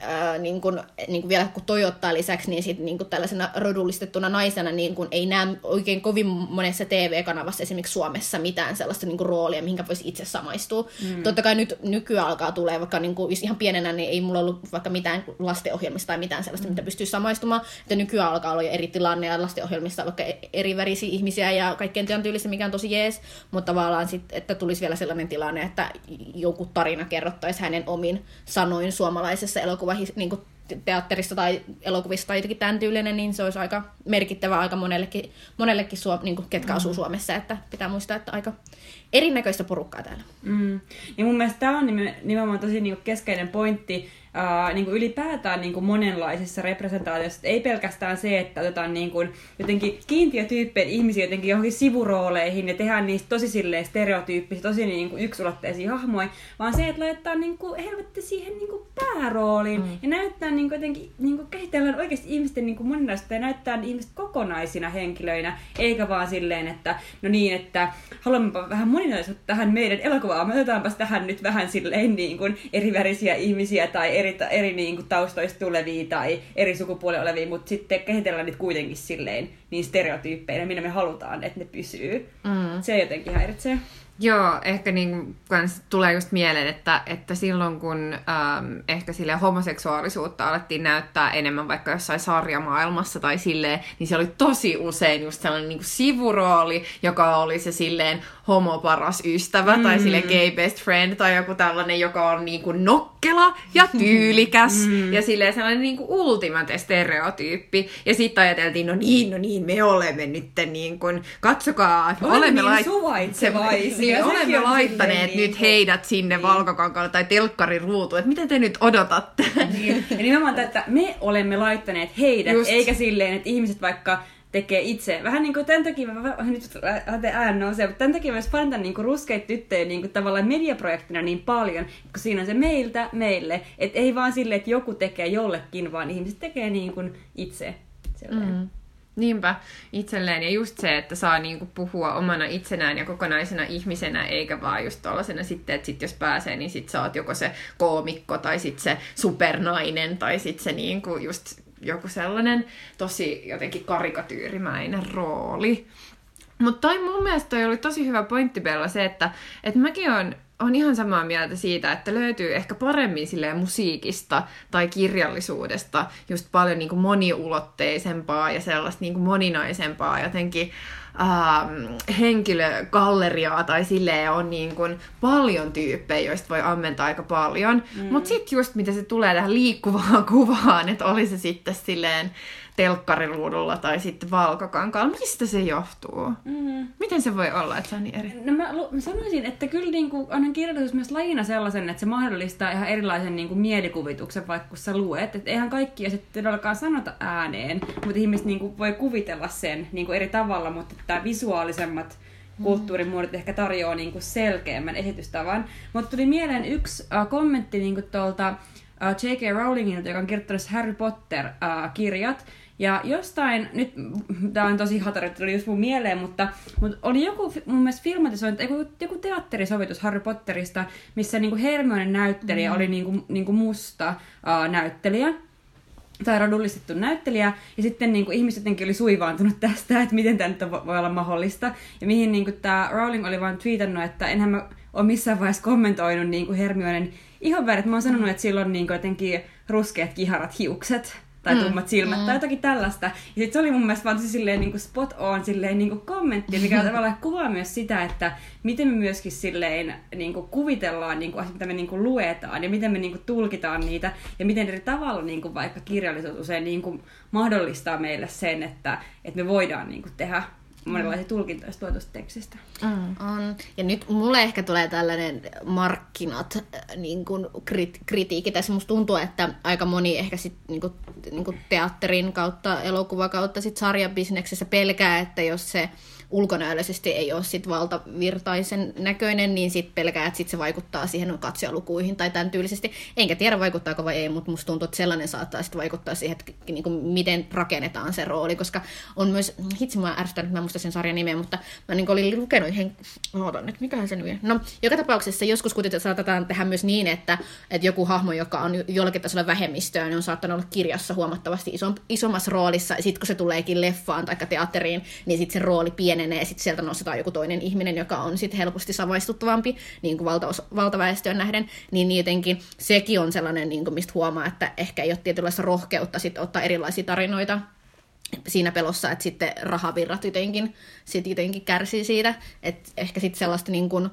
ää, niin kuin, niin kuin vielä kun Toyottaa lisäksi, niin sit niin tällaisena rodullistettuna naisena niin kuin ei näe oikein kovin monessa TV-kanavassa esimerkiksi Suomessa mitään sellaista niin roolia, mihinkä voisi itse samaistua. Mm. Totta kai nyt nykyään alkaa tulee, vaikka niin kuin, ihan pienenä, niin ei mulla ollut vaikka mitään lastenohjelmista tai mitään sellaista, mm. mitä pystyy samaistumaan. Että nykyään alkaa olla jo eri tilanne ja lastenohjelmissa vaikka e- eri värisiä ihmisiä ja kaikkien työn tyylistä, mikä on tosi jees, mutta tavallaan sit, että tulisi vielä sellainen tilanne, että joku tarina kerrottaisi hänen omin sanoin suomalaisessa elokuva, niin kuin teatterissa tai elokuvissa tai jotenkin tämän tyylinen, niin se olisi aika merkittävä aika monellekin, monellekin suom- niin kuin, ketkä asuu mm. Suomessa, että pitää muistaa, että aika erinäköistä porukkaa täällä. Mm. Ja mun mielestä tämä on nimenomaan tosi niin keskeinen pointti, ää, niin kuin ylipäätään niin kuin monenlaisissa representaatioissa. Ei pelkästään se, että otetaan niin kuin jotenkin kiintiötyyppejä ihmisiä jotenkin johonkin sivurooleihin ja tehdään niistä tosi silleen stereotyyppisiä, tosi niin kuin yksulotteisia hahmoja, vaan se, että laittaa niin kuin helvetti siihen niin kuin päärooliin mm. ja näyttää niin kuin jotenkin, niin kuin käsitellään oikeasti ihmisten niin kuin moninaisuutta ja näyttää ihmiset kokonaisina henkilöinä, eikä vaan silleen, että no niin, että haluamme vähän moninaisuutta tähän meidän elokuvaan, me otetaanpas tähän nyt vähän silleen niin kuin erivärisiä ihmisiä tai eri eri, eri niin kuin taustoista tulevia tai eri sukupuolia olevia, mutta sitten kehitellään niitä kuitenkin silleen niin stereotyyppeinä, minä me halutaan, että ne pysyy. Mm. Se jotenkin häiritsee. Joo, ehkä niin kans tulee just mieleen, että, että silloin kun äm, ehkä sille homoseksuaalisuutta alettiin näyttää enemmän vaikka jossain sarjamaailmassa tai silleen, niin se oli tosi usein just sellainen niin kuin sivurooli, joka oli se silleen homo paras ystävä mm. tai sille gay best friend tai joku tällainen, joka on niin kuin nokkela ja tyylikäs mm. ja silleen sellainen niin kuin ultimate stereotyyppi. Ja sitten ajateltiin, no niin, no niin, me olemme nyt niin kuin, katsokaa, olemme niin lait... niin olemme laittaneet nyt niin heidät sinne niin. valkokankaalle tai telkkarin ruutuun, että mitä te nyt odotatte? Niin. Ja nimenomaan että me olemme laittaneet heidät, Just. eikä silleen, että ihmiset vaikka tekee itse. Vähän niin kuin tämän takia, mä nyt ään nousee, mutta tämän takia mä fanitan niin ruskeita tyttöjä niin kuin tavallaan mediaprojektina niin paljon, kun siinä on se meiltä meille. Että ei vaan silleen, että joku tekee jollekin, vaan ihmiset tekee niin kuin itse. Mm. Niinpä, itselleen. Ja just se, että saa niinku puhua omana itsenään ja kokonaisena ihmisenä, eikä vaan just tuollaisena sitten, että sit jos pääsee, niin sit sä oot joko se koomikko tai sit se supernainen tai sit se niinku just joku sellainen tosi jotenkin karikatyyrimäinen rooli. Mutta toi mun mielestä toi oli tosi hyvä pointti Bella se, että, että mäkin on on ihan samaa mieltä siitä, että löytyy ehkä paremmin silleen musiikista tai kirjallisuudesta just paljon niin kuin moniulotteisempaa ja sellaista niin moninaisempaa jotenkin ähm, henkilögalleriaa tai silleen on niin kuin paljon tyyppejä, joista voi ammentaa aika paljon. Mm. Mutta sitten just mitä se tulee tähän liikkuvaan kuvaan, että oli se sitten silleen telkkariruudulla tai sitten valkokankaalla. Mistä se johtuu? Mm. Miten se voi olla, että se on niin eri? No mä, mä sanoisin, että kyllä niin kuin, onhan kirjallisuus myös lajina sellaisen, että se mahdollistaa ihan erilaisen niin kuin, mielikuvituksen, vaikka kun sä luet. Että eihän kaikkia sitten todellakaan sanota ääneen, mutta ihmiset niin kuin, voi kuvitella sen niin kuin eri tavalla, mutta tämä visuaalisemmat mm. kulttuurimuodot ehkä tarjoaa niin kuin selkeämmän esitystavan. Mutta tuli mieleen yksi äh, kommentti niin kuin tuolta äh, J.K. Rowlingin, joka on kirjoittanut Harry Potter-kirjat, äh, ja jostain, nyt tämä on tosi hatara, tuli just mun mieleen, mutta, mutta oli joku mun mielestä filmatisointi, joku, joku teatterisovitus Harry Potterista, missä niinku Hermione näyttelijä mm. oli niinku, niinku musta uh, näyttelijä. Tai rodullistettu näyttelijä, ja sitten niin kuin, ihmiset jotenkin oli suivaantunut tästä, että miten tämä nyt voi olla mahdollista, ja mihin niin kuin, tämä Rowling oli vaan tweetannut, että enhän mä ole missään vaiheessa kommentoinut niin kuin Hermionen ihonvärit, mä oon sanonut, että sillä on niin kuin, jotenkin ruskeat kiharat hiukset, tai mm. tummat silmät mm. tai jotakin tällaista. Ja sitten se oli mun mielestä vaan silleen niin kuin spot on silleen niin kuin kommentti, mikä tavallaan kuvaa myös sitä, että miten me myöskin silleen niin kuin kuvitellaan niin kuin asiat, mitä me niin kuin luetaan ja miten me niin kuin tulkitaan niitä ja miten eri tavalla niin kuin vaikka kirjallisuus usein niin kuin mahdollistaa meille sen, että, että me voidaan niin kuin tehdä monenlaisia mm. tulkintoja tuotusta tekstistä. Mm. On. Ja nyt mulle ehkä tulee tällainen markkinat äh, niin kuin krit- kritiikki. Tässä musta tuntuu, että aika moni ehkä sit, niin kuin, niin kuin teatterin kautta, elokuva kautta sit sarjabisneksessä pelkää, että jos se ulkonäöllisesti ei ole sit valtavirtaisen näköinen, niin sit pelkää, että sit se vaikuttaa siihen katsojalukuihin tai tämän tyylisesti. Enkä tiedä vaikuttaako vai ei, mutta musta tuntuu, että sellainen saattaa sit vaikuttaa siihen, että niin kuin miten rakennetaan se rooli, koska on myös, hitsi mä ärsytän, mä muista sen sarjan nimeä, mutta mä niin olin lukenut yhden, ootan nyt, mikähän se nyt No, joka tapauksessa joskus kuitenkin saatetaan tehdä myös niin, että, että joku hahmo, joka on jollakin tasolla vähemmistöä, niin on saattanut olla kirjassa huomattavasti iso, isommassa roolissa, ja sitten kun se tuleekin leffaan tai teatteriin, niin sitten se rooli pienenee, sitten sieltä nostetaan joku toinen ihminen, joka on sitten helposti samaistuttavampi niin kuin valtaos, valtaväestöön nähden, niin, jotenkin sekin on sellainen, niin kuin mistä huomaa, että ehkä ei ole tietynlaista rohkeutta sit ottaa erilaisia tarinoita siinä pelossa, että sitten rahavirrat jotenkin, sit jotenkin kärsii siitä, että ehkä sitten sellaista niin kuin,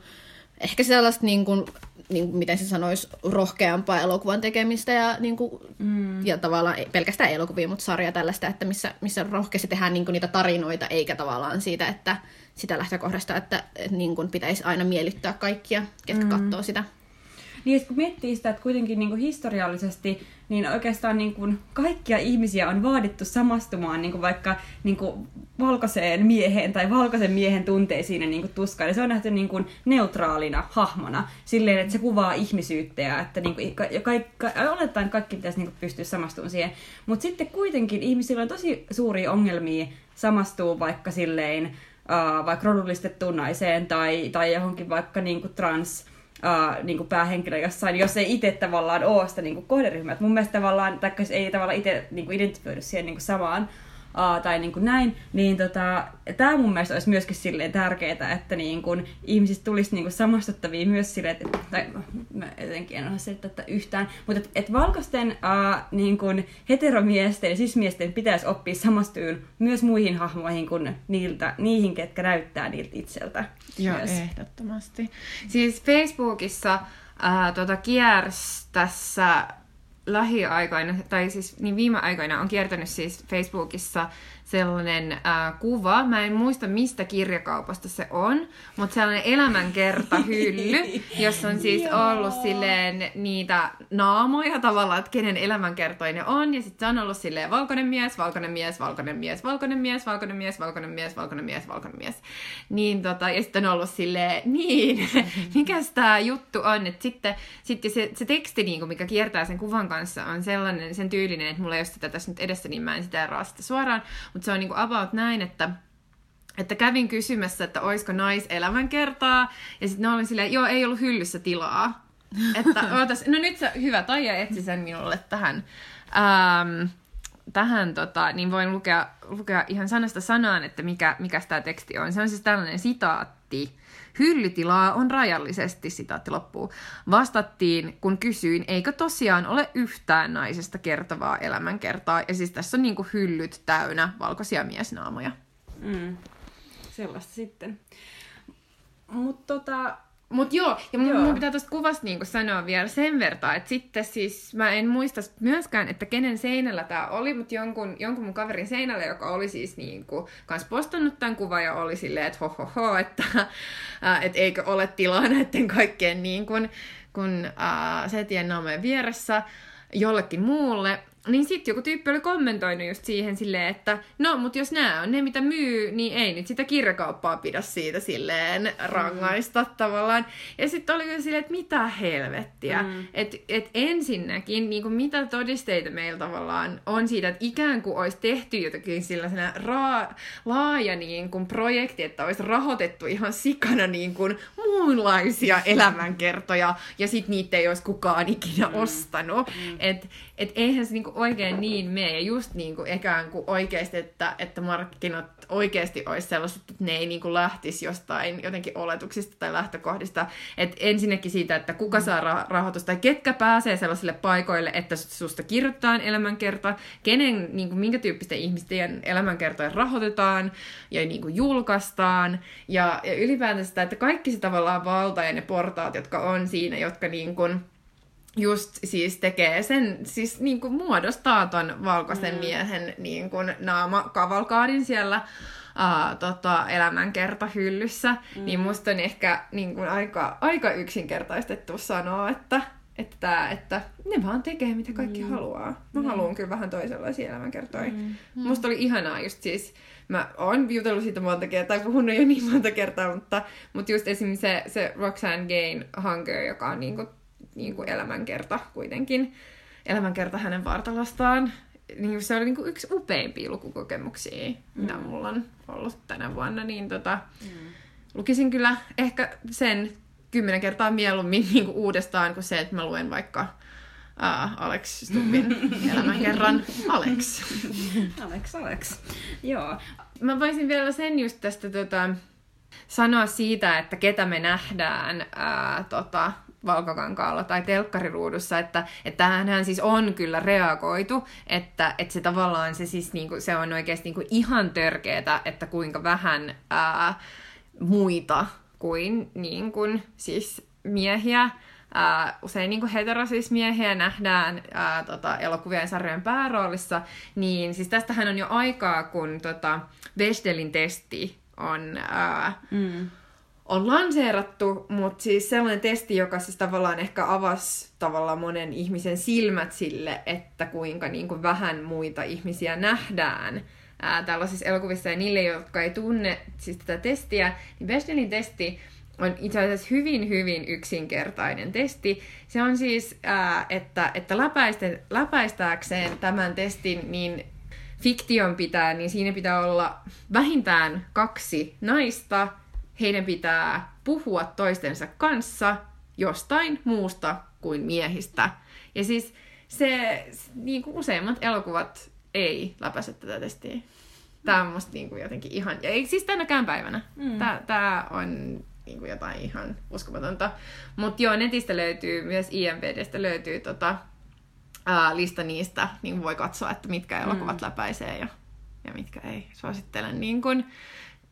ehkä sellaista niin kuin, niin kuin, miten se sanoisi, rohkeampaa elokuvan tekemistä ja, niin kuin, mm. ja tavallaan ei pelkästään elokuvia, mutta sarja tällaista, että missä, missä rohkeasti tehdään niin kuin, niitä tarinoita, eikä tavallaan siitä, että sitä lähtökohdasta, että, että niin kuin, pitäisi aina miellyttää kaikkia, ketkä mm. katsoo sitä. Niin, kun miettii sitä, että kuitenkin niin kuin historiallisesti niin oikeastaan niin kuin kaikkia ihmisiä on vaadittu samastumaan niin kuin vaikka niin kuin valkoiseen mieheen tai valkoisen miehen tunteisiin ja niin kuin tuskaan. Ja se on nähty niin kuin neutraalina hahmona, silleen, että se kuvaa ihmisyyttä ja että niin kuin, ka, ka, ka, oletetaan, että kaikki pitäisi niin kuin pystyä samastumaan siihen. Mutta sitten kuitenkin ihmisillä on tosi suuria ongelmia samastua vaikka silleen, vaikka rodullistettuun naiseen tai, tai johonkin vaikka niin kuin trans uh, niin kuin päähenkilö jossain, jos ei itse tavallaan ole sitä niin kuin kohderyhmää. mun mielestä tavallaan, tai ei tavallaan itse niin kuin identifioidu siihen niin kuin samaan uh, tai niin kuin näin, niin tota, tämä mun mielestä olisi myöskin silleen tärkeää, että niin kuin ihmisistä tulisi niin kuin samastuttavia myös silleen, että, tai mä jotenkin en osaa selittää tätä yhtään, mutta että et valkoisten uh, niin kuin heteromiesten ja sismiesten pitäisi oppia samastuun myös muihin hahmoihin kuin niiltä, niihin, ketkä näyttää niiltä itseltä. Joo, myös. ehdottomasti. Siis Facebookissa äh, tuota, kiersi tässä lähiaikoina, tai siis niin viime aikoina on kiertänyt siis Facebookissa sellainen äh, kuva, mä en muista mistä kirjakaupasta se on, mutta sellainen elämänkertahylly, jossa on siis ollut silleen niitä naamoja tavallaan, että kenen elämänkertoinen on, ja sitten se on ollut silleen valkoinen mies, valkoinen mies, valkoinen mies, valkoinen mies, valkoinen mies, valkoinen mies, valkoinen mies, valkoinen mies. Niin tota, ja sitten on ollut silleen, niin, mikä tämä juttu on, että sitten, sitten se, se teksti, niin kuin, mikä kiertää sen kuvan kanssa, on sellainen, sen tyylinen, että mulla ei ole sitä tässä nyt edessä, niin mä en sitä eroa sitä suoraan, mutta se on niinku about näin, että että kävin kysymässä, että olisiko naiselämänkertaa, ja sitten ne oli silleen, joo, ei ollut hyllyssä tilaa. Että ootas, no nyt sä, hyvä, Taija etsi sen minulle tähän, ähm, tähän tota, niin voin lukea, lukea ihan sanasta sanaan, että mikä, mikä tämä teksti on. Se on siis tällainen sitaatti. Hyllytilaa on rajallisesti, sitaatti loppuu. Vastattiin, kun kysyin, eikö tosiaan ole yhtään naisesta kertovaa elämänkertaa. Ja siis tässä on niinku hyllyt täynnä valkoisia miesnaamoja. Mm. Sellaista sitten. Mutta tota, Mut joo, ja mun, joo. mun pitää tuosta kuvasta niinku sanoa vielä sen verran, että sitten siis mä en muista myöskään, että kenen seinällä tämä oli, mutta jonkun, jonkun mun kaverin seinällä, joka oli siis niinku kans postannut tämän kuvan ja oli silleen, että ho, ho, ho että äh, et eikö ole tilaa näiden kaikkeen niin kuin, kun äh, setien naamojen vieressä jollekin muulle niin sitten joku tyyppi oli kommentoinut just siihen silleen, että no, mutta jos nämä on ne, mitä myy, niin ei nyt sitä kirjakauppaa pidä siitä silleen rangaista mm. tavallaan. Ja sitten oli kyllä silleen, että mitä helvettiä. Mm. Että et ensinnäkin, niin kuin mitä todisteita meillä tavallaan on siitä, että ikään kuin olisi tehty jotakin sellaisena ra- laaja niin kuin projekti, että olisi rahoitettu ihan sikana niin kuin muunlaisia elämänkertoja, ja sitten niitä ei olisi kukaan ikinä mm. ostanut. Mm. Että et eihän se niinku oikein niin mene. Ja just niinku ikään kuin oikeasti, että, että markkinat oikeasti olisi sellaiset, että ne ei niinku lähtisi jostain jotenkin oletuksista tai lähtökohdista. Et ensinnäkin siitä, että kuka saa ra- rahoitusta tai ketkä pääsee sellaisille paikoille, että susta kirjoitetaan elämänkerta, kenen, niinku, minkä tyyppisten ihmisten elämänkertoja rahoitetaan ja niinku julkaistaan. Ja, ja ylipäätään sitä, että kaikki se tavallaan valta ja ne portaat, jotka on siinä, jotka niinku, just siis tekee sen, siis niin kuin muodostaa ton valkoisen mm. miehen niin kuin naama kavalkaadin siellä uh, tota, elämänkertahyllyssä, mm. niin musta on ehkä niin kuin aika, aika yksinkertaistettu sanoa, että että, että ne vaan tekee mitä kaikki mm. haluaa. Mä mm. haluan kyllä vähän toisenlaisia elämänkertoja. Mm. Mm. Musta oli ihanaa just siis, mä oon jutellut siitä monta kertaa, tai puhunut jo niin monta kertaa, mutta, mutta just esimerkiksi se, se Roxanne Gain Hunger, joka on niinku, niinku elämänkerta kuitenkin, elämänkerta hänen vartalostaan, niin se oli niinku yksi upeimpia lukukokemuksia, mm. mitä mulla on ollut tänä vuonna, niin tota, mm. lukisin kyllä ehkä sen kymmenen kertaa mieluummin niin kuin uudestaan kuin se, että mä luen vaikka uh, Alex Stubbin elämänkerran Alex. Alex, Alex. Joo. Mä voisin vielä sen just tästä tota, sanoa siitä, että ketä me nähdään ää, tota, valkokankaalla tai telkkariruudussa, että, että tähänhän siis on kyllä reagoitu, että, että se tavallaan se, siis niinku, se on oikeasti niinku ihan törkeetä, että kuinka vähän ää, muita kuin, niin kuin siis miehiä, ää, usein niin heterosismiehiä nähdään ää, tota, elokuvien sarjojen pääroolissa, niin siis tästähän on jo aikaa, kun tota, Bechdelin testi on, ää, mm. On lanseerattu, mutta siis sellainen testi, joka siis tavallaan ehkä avasi tavallaan monen ihmisen silmät sille, että kuinka niin kuin vähän muita ihmisiä nähdään ää, tällaisissa elokuvissa, ja niille, jotka ei tunne siis tätä testiä, niin Bechdelin testi on itse asiassa hyvin, hyvin yksinkertainen testi. Se on siis, ää, että, että läpäistääkseen tämän testin, niin fiktion pitää, niin siinä pitää olla vähintään kaksi naista. Heidän pitää puhua toistensa kanssa jostain muusta kuin miehistä. Ja siis se, niin kuin useimmat elokuvat ei läpäise tätä testiä. Tämä on musta niin kuin jotenkin ihan, ja ei siis tänäkään päivänä. Mm. Tämä, tämä on niin kuin jotain ihan uskomatonta. Mutta joo, netistä löytyy, myös IMPDstä löytyy tota, ää, lista niistä, niin voi katsoa, että mitkä elokuvat mm. läpäisee ja, ja mitkä ei. Suosittelen niin kuin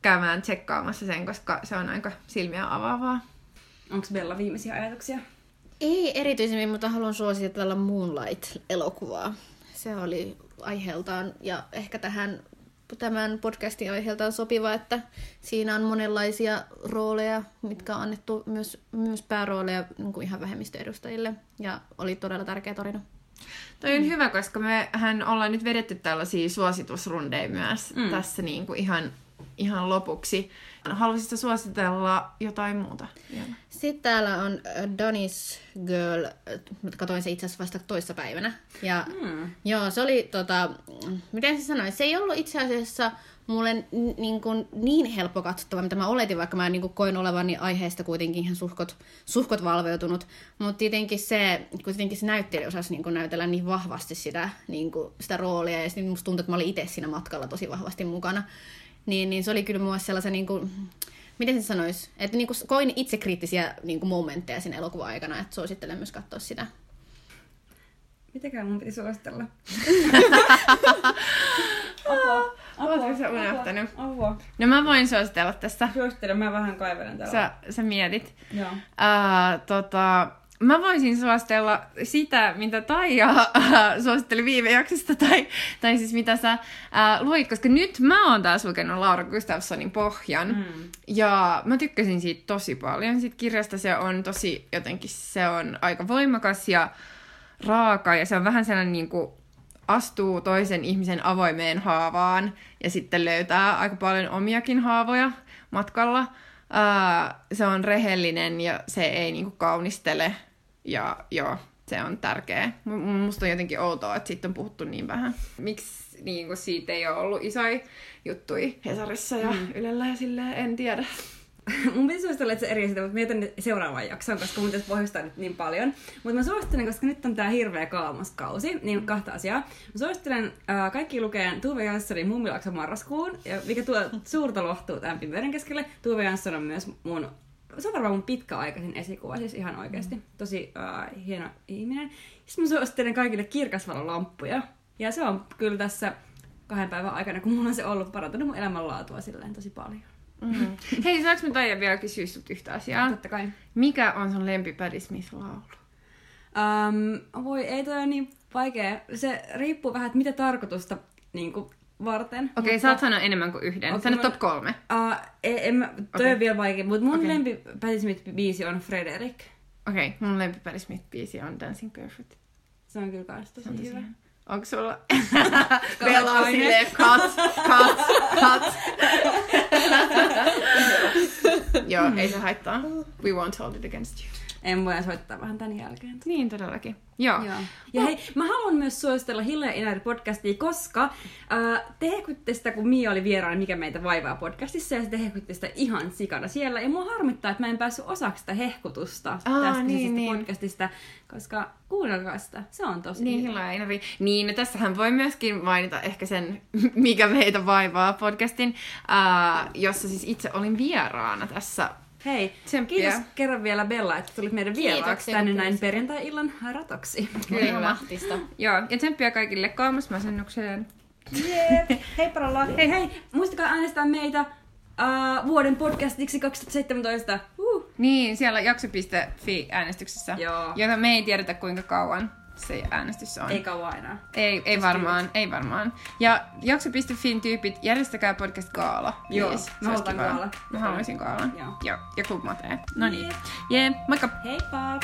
käymään tsekkaamassa sen, koska se on aika silmiä avaavaa. Onko Bella viimeisiä ajatuksia? Ei erityisemmin, mutta haluan suositella Moonlight-elokuvaa. Se oli aiheeltaan ja ehkä tähän tämän podcastin aiheelta on sopiva, että siinä on monenlaisia rooleja, mitkä on annettu myös, myös päärooleja niin kuin ihan vähemmistöedustajille. Ja oli todella tärkeä tarina. Toi on mm. hyvä, koska mehän ollaan nyt vedetty tällaisia suositusrundeja myös mm. tässä niin kuin ihan, ihan lopuksi. Haluaisitko suositella jotain muuta vielä? Sitten täällä on äh, Danis Girl, katoin se itse asiassa vasta toissa päivänä. Ja mm. joo, se oli tota, miten se sanoi, se ei ollut itse asiassa mulle niin, kuin, niin helppo katsottava, mitä mä oletin, vaikka mä niin kuin, koin olevani aiheesta kuitenkin ihan suhkot, suhkot valveutunut. Mutta tietenkin se, kuitenkin se näyttelijä osasi niin kuin, näytellä niin vahvasti sitä, niin kuin, sitä roolia, ja sitten musta tuntui, että mä olin itse siinä matkalla tosi vahvasti mukana niin, niin se oli kyllä muassa sellaisen, niin kuin, miten se sanoisi, että niin kuin, koin itsekriittisiä niin kuin momentteja siinä elokuvan aikana, että suosittelen myös katsoa sitä. Mitäkään mun piti suositella? apua. Oletko sä unohtanut? Apua. No mä voin suositella tässä. Suosittelen, mä vähän kaivelen täällä. Sä, sä mietit. Joo. Uh, tota, Mä voisin suositella sitä, mitä Taija äh, suositteli viime jaksosta, tai, tai siis mitä sä äh, luit, koska nyt mä oon taas lukenut Laura Gustafssonin Pohjan, mm. ja mä tykkäsin siitä tosi paljon. Siitä kirjasta se on tosi, jotenkin se on aika voimakas ja raaka, ja se on vähän sellainen niin kuin astuu toisen ihmisen avoimeen haavaan, ja sitten löytää aika paljon omiakin haavoja matkalla. Uh, se on rehellinen ja se ei niinku kaunistele ja joo, se on tärkeä. Musta on jotenkin outoa, että siitä on puhuttu niin vähän. Miksi niin kuin siitä ei ole ollut isoja juttui Hesarissa ja mm. Ylellä ja silleen, en tiedä. mun pitäisi suositella, että se eri sitä, mutta mietin seuraavan jakson, koska mun pitäisi pohjustaa nyt niin paljon. Mutta mä suosittelen, koska nyt on tää hirveä kausi, niin kahta asiaa. Mä suosittelen äh, kaikki lukeen Tuve Janssonin Mummilakson marraskuun, ja mikä tuo suurta lohtuu tämän pimeyden keskelle. Tuve Jansson on myös mun se on varmaan mun pitkäaikaisin esikuva, siis ihan oikeasti. Mm. Tosi uh, hieno ihminen. Sitten mä suosittelen kaikille kirkasvalolamppuja. Ja se on kyllä tässä kahden päivän aikana, kun mulla on se ollut, parantunut mun elämänlaatua silleen tosi paljon. Mm. Hei, saanko mä Taija vielä kysyä sut yhtä asiaa? Totta kai. Mikä on sun lempi Patti Smith-laulu? Um, voi, ei toi ole niin vaikea. Se riippuu vähän, että mitä tarkoitusta niin kuin, varten. Okei, okay, mutta... saat sanoa enemmän kuin yhden. Okay, Sano top kolme. Uh, en, en, toi okay. on vielä vaikea, mutta mun okay. lempi Patti Smith-biisi on Frederick. Okei, okay, mun lempipäri Smith-biisi on Dancing Barefoot. Se on kyllä kans tosi tosi hyvä. hyvä. Onko sulla? Bella on silleen, cut, cut, cut. Joo, ei se haittaa. We won't hold it against you. En voi soittaa vähän tän jälkeen. Niin, todellakin. Joo. Joo. Ja hei, mä haluan myös suositella Hille ja Inari podcastia, koska äh, te hehkutte sitä, kun Mia oli vieraana Mikä meitä vaivaa podcastissa, ja te hehkutte sitä ihan sikana siellä. Ja mua harmittaa, että mä en päässyt osaksi sitä hehkutusta Aa, tästä niin, niin, podcastista, koska kuunnelkaa sitä. Se on tosi Niin, hyvä. Hilla ja Inari. Niin, no tässähän voi myöskin mainita ehkä sen, mikä meitä vaivaa podcastin, ää, jossa siis itse olin vieraana tässä. Hei, Tsemppiä. kiitos kerran vielä Bella, että tulit meidän vieraaksi tänne näin perjantai-illan ratoksi. Kyllä. Mahtista. Joo, ja tsemppiä kaikille kolmasmasennukseen. Jep. Hei paralla. Hei hei, muistakaa äänestää meitä uh, vuoden podcastiksi 2017. Uh. Niin, siellä jakso.fi äänestyksessä, Joo. jota me ei tiedetä kuinka kauan se äänestys on. Ei kauan enää. Ei, ei varmaan, ei varmaan. Ja jakso.fin tyypit, järjestäkää podcast Gaala. Joo, please. mä haluan. Gaala. Mä haluaisin Gaalan. Joo. Joo. Ja Club Mate. No niin. Jee, moikka! Heippa!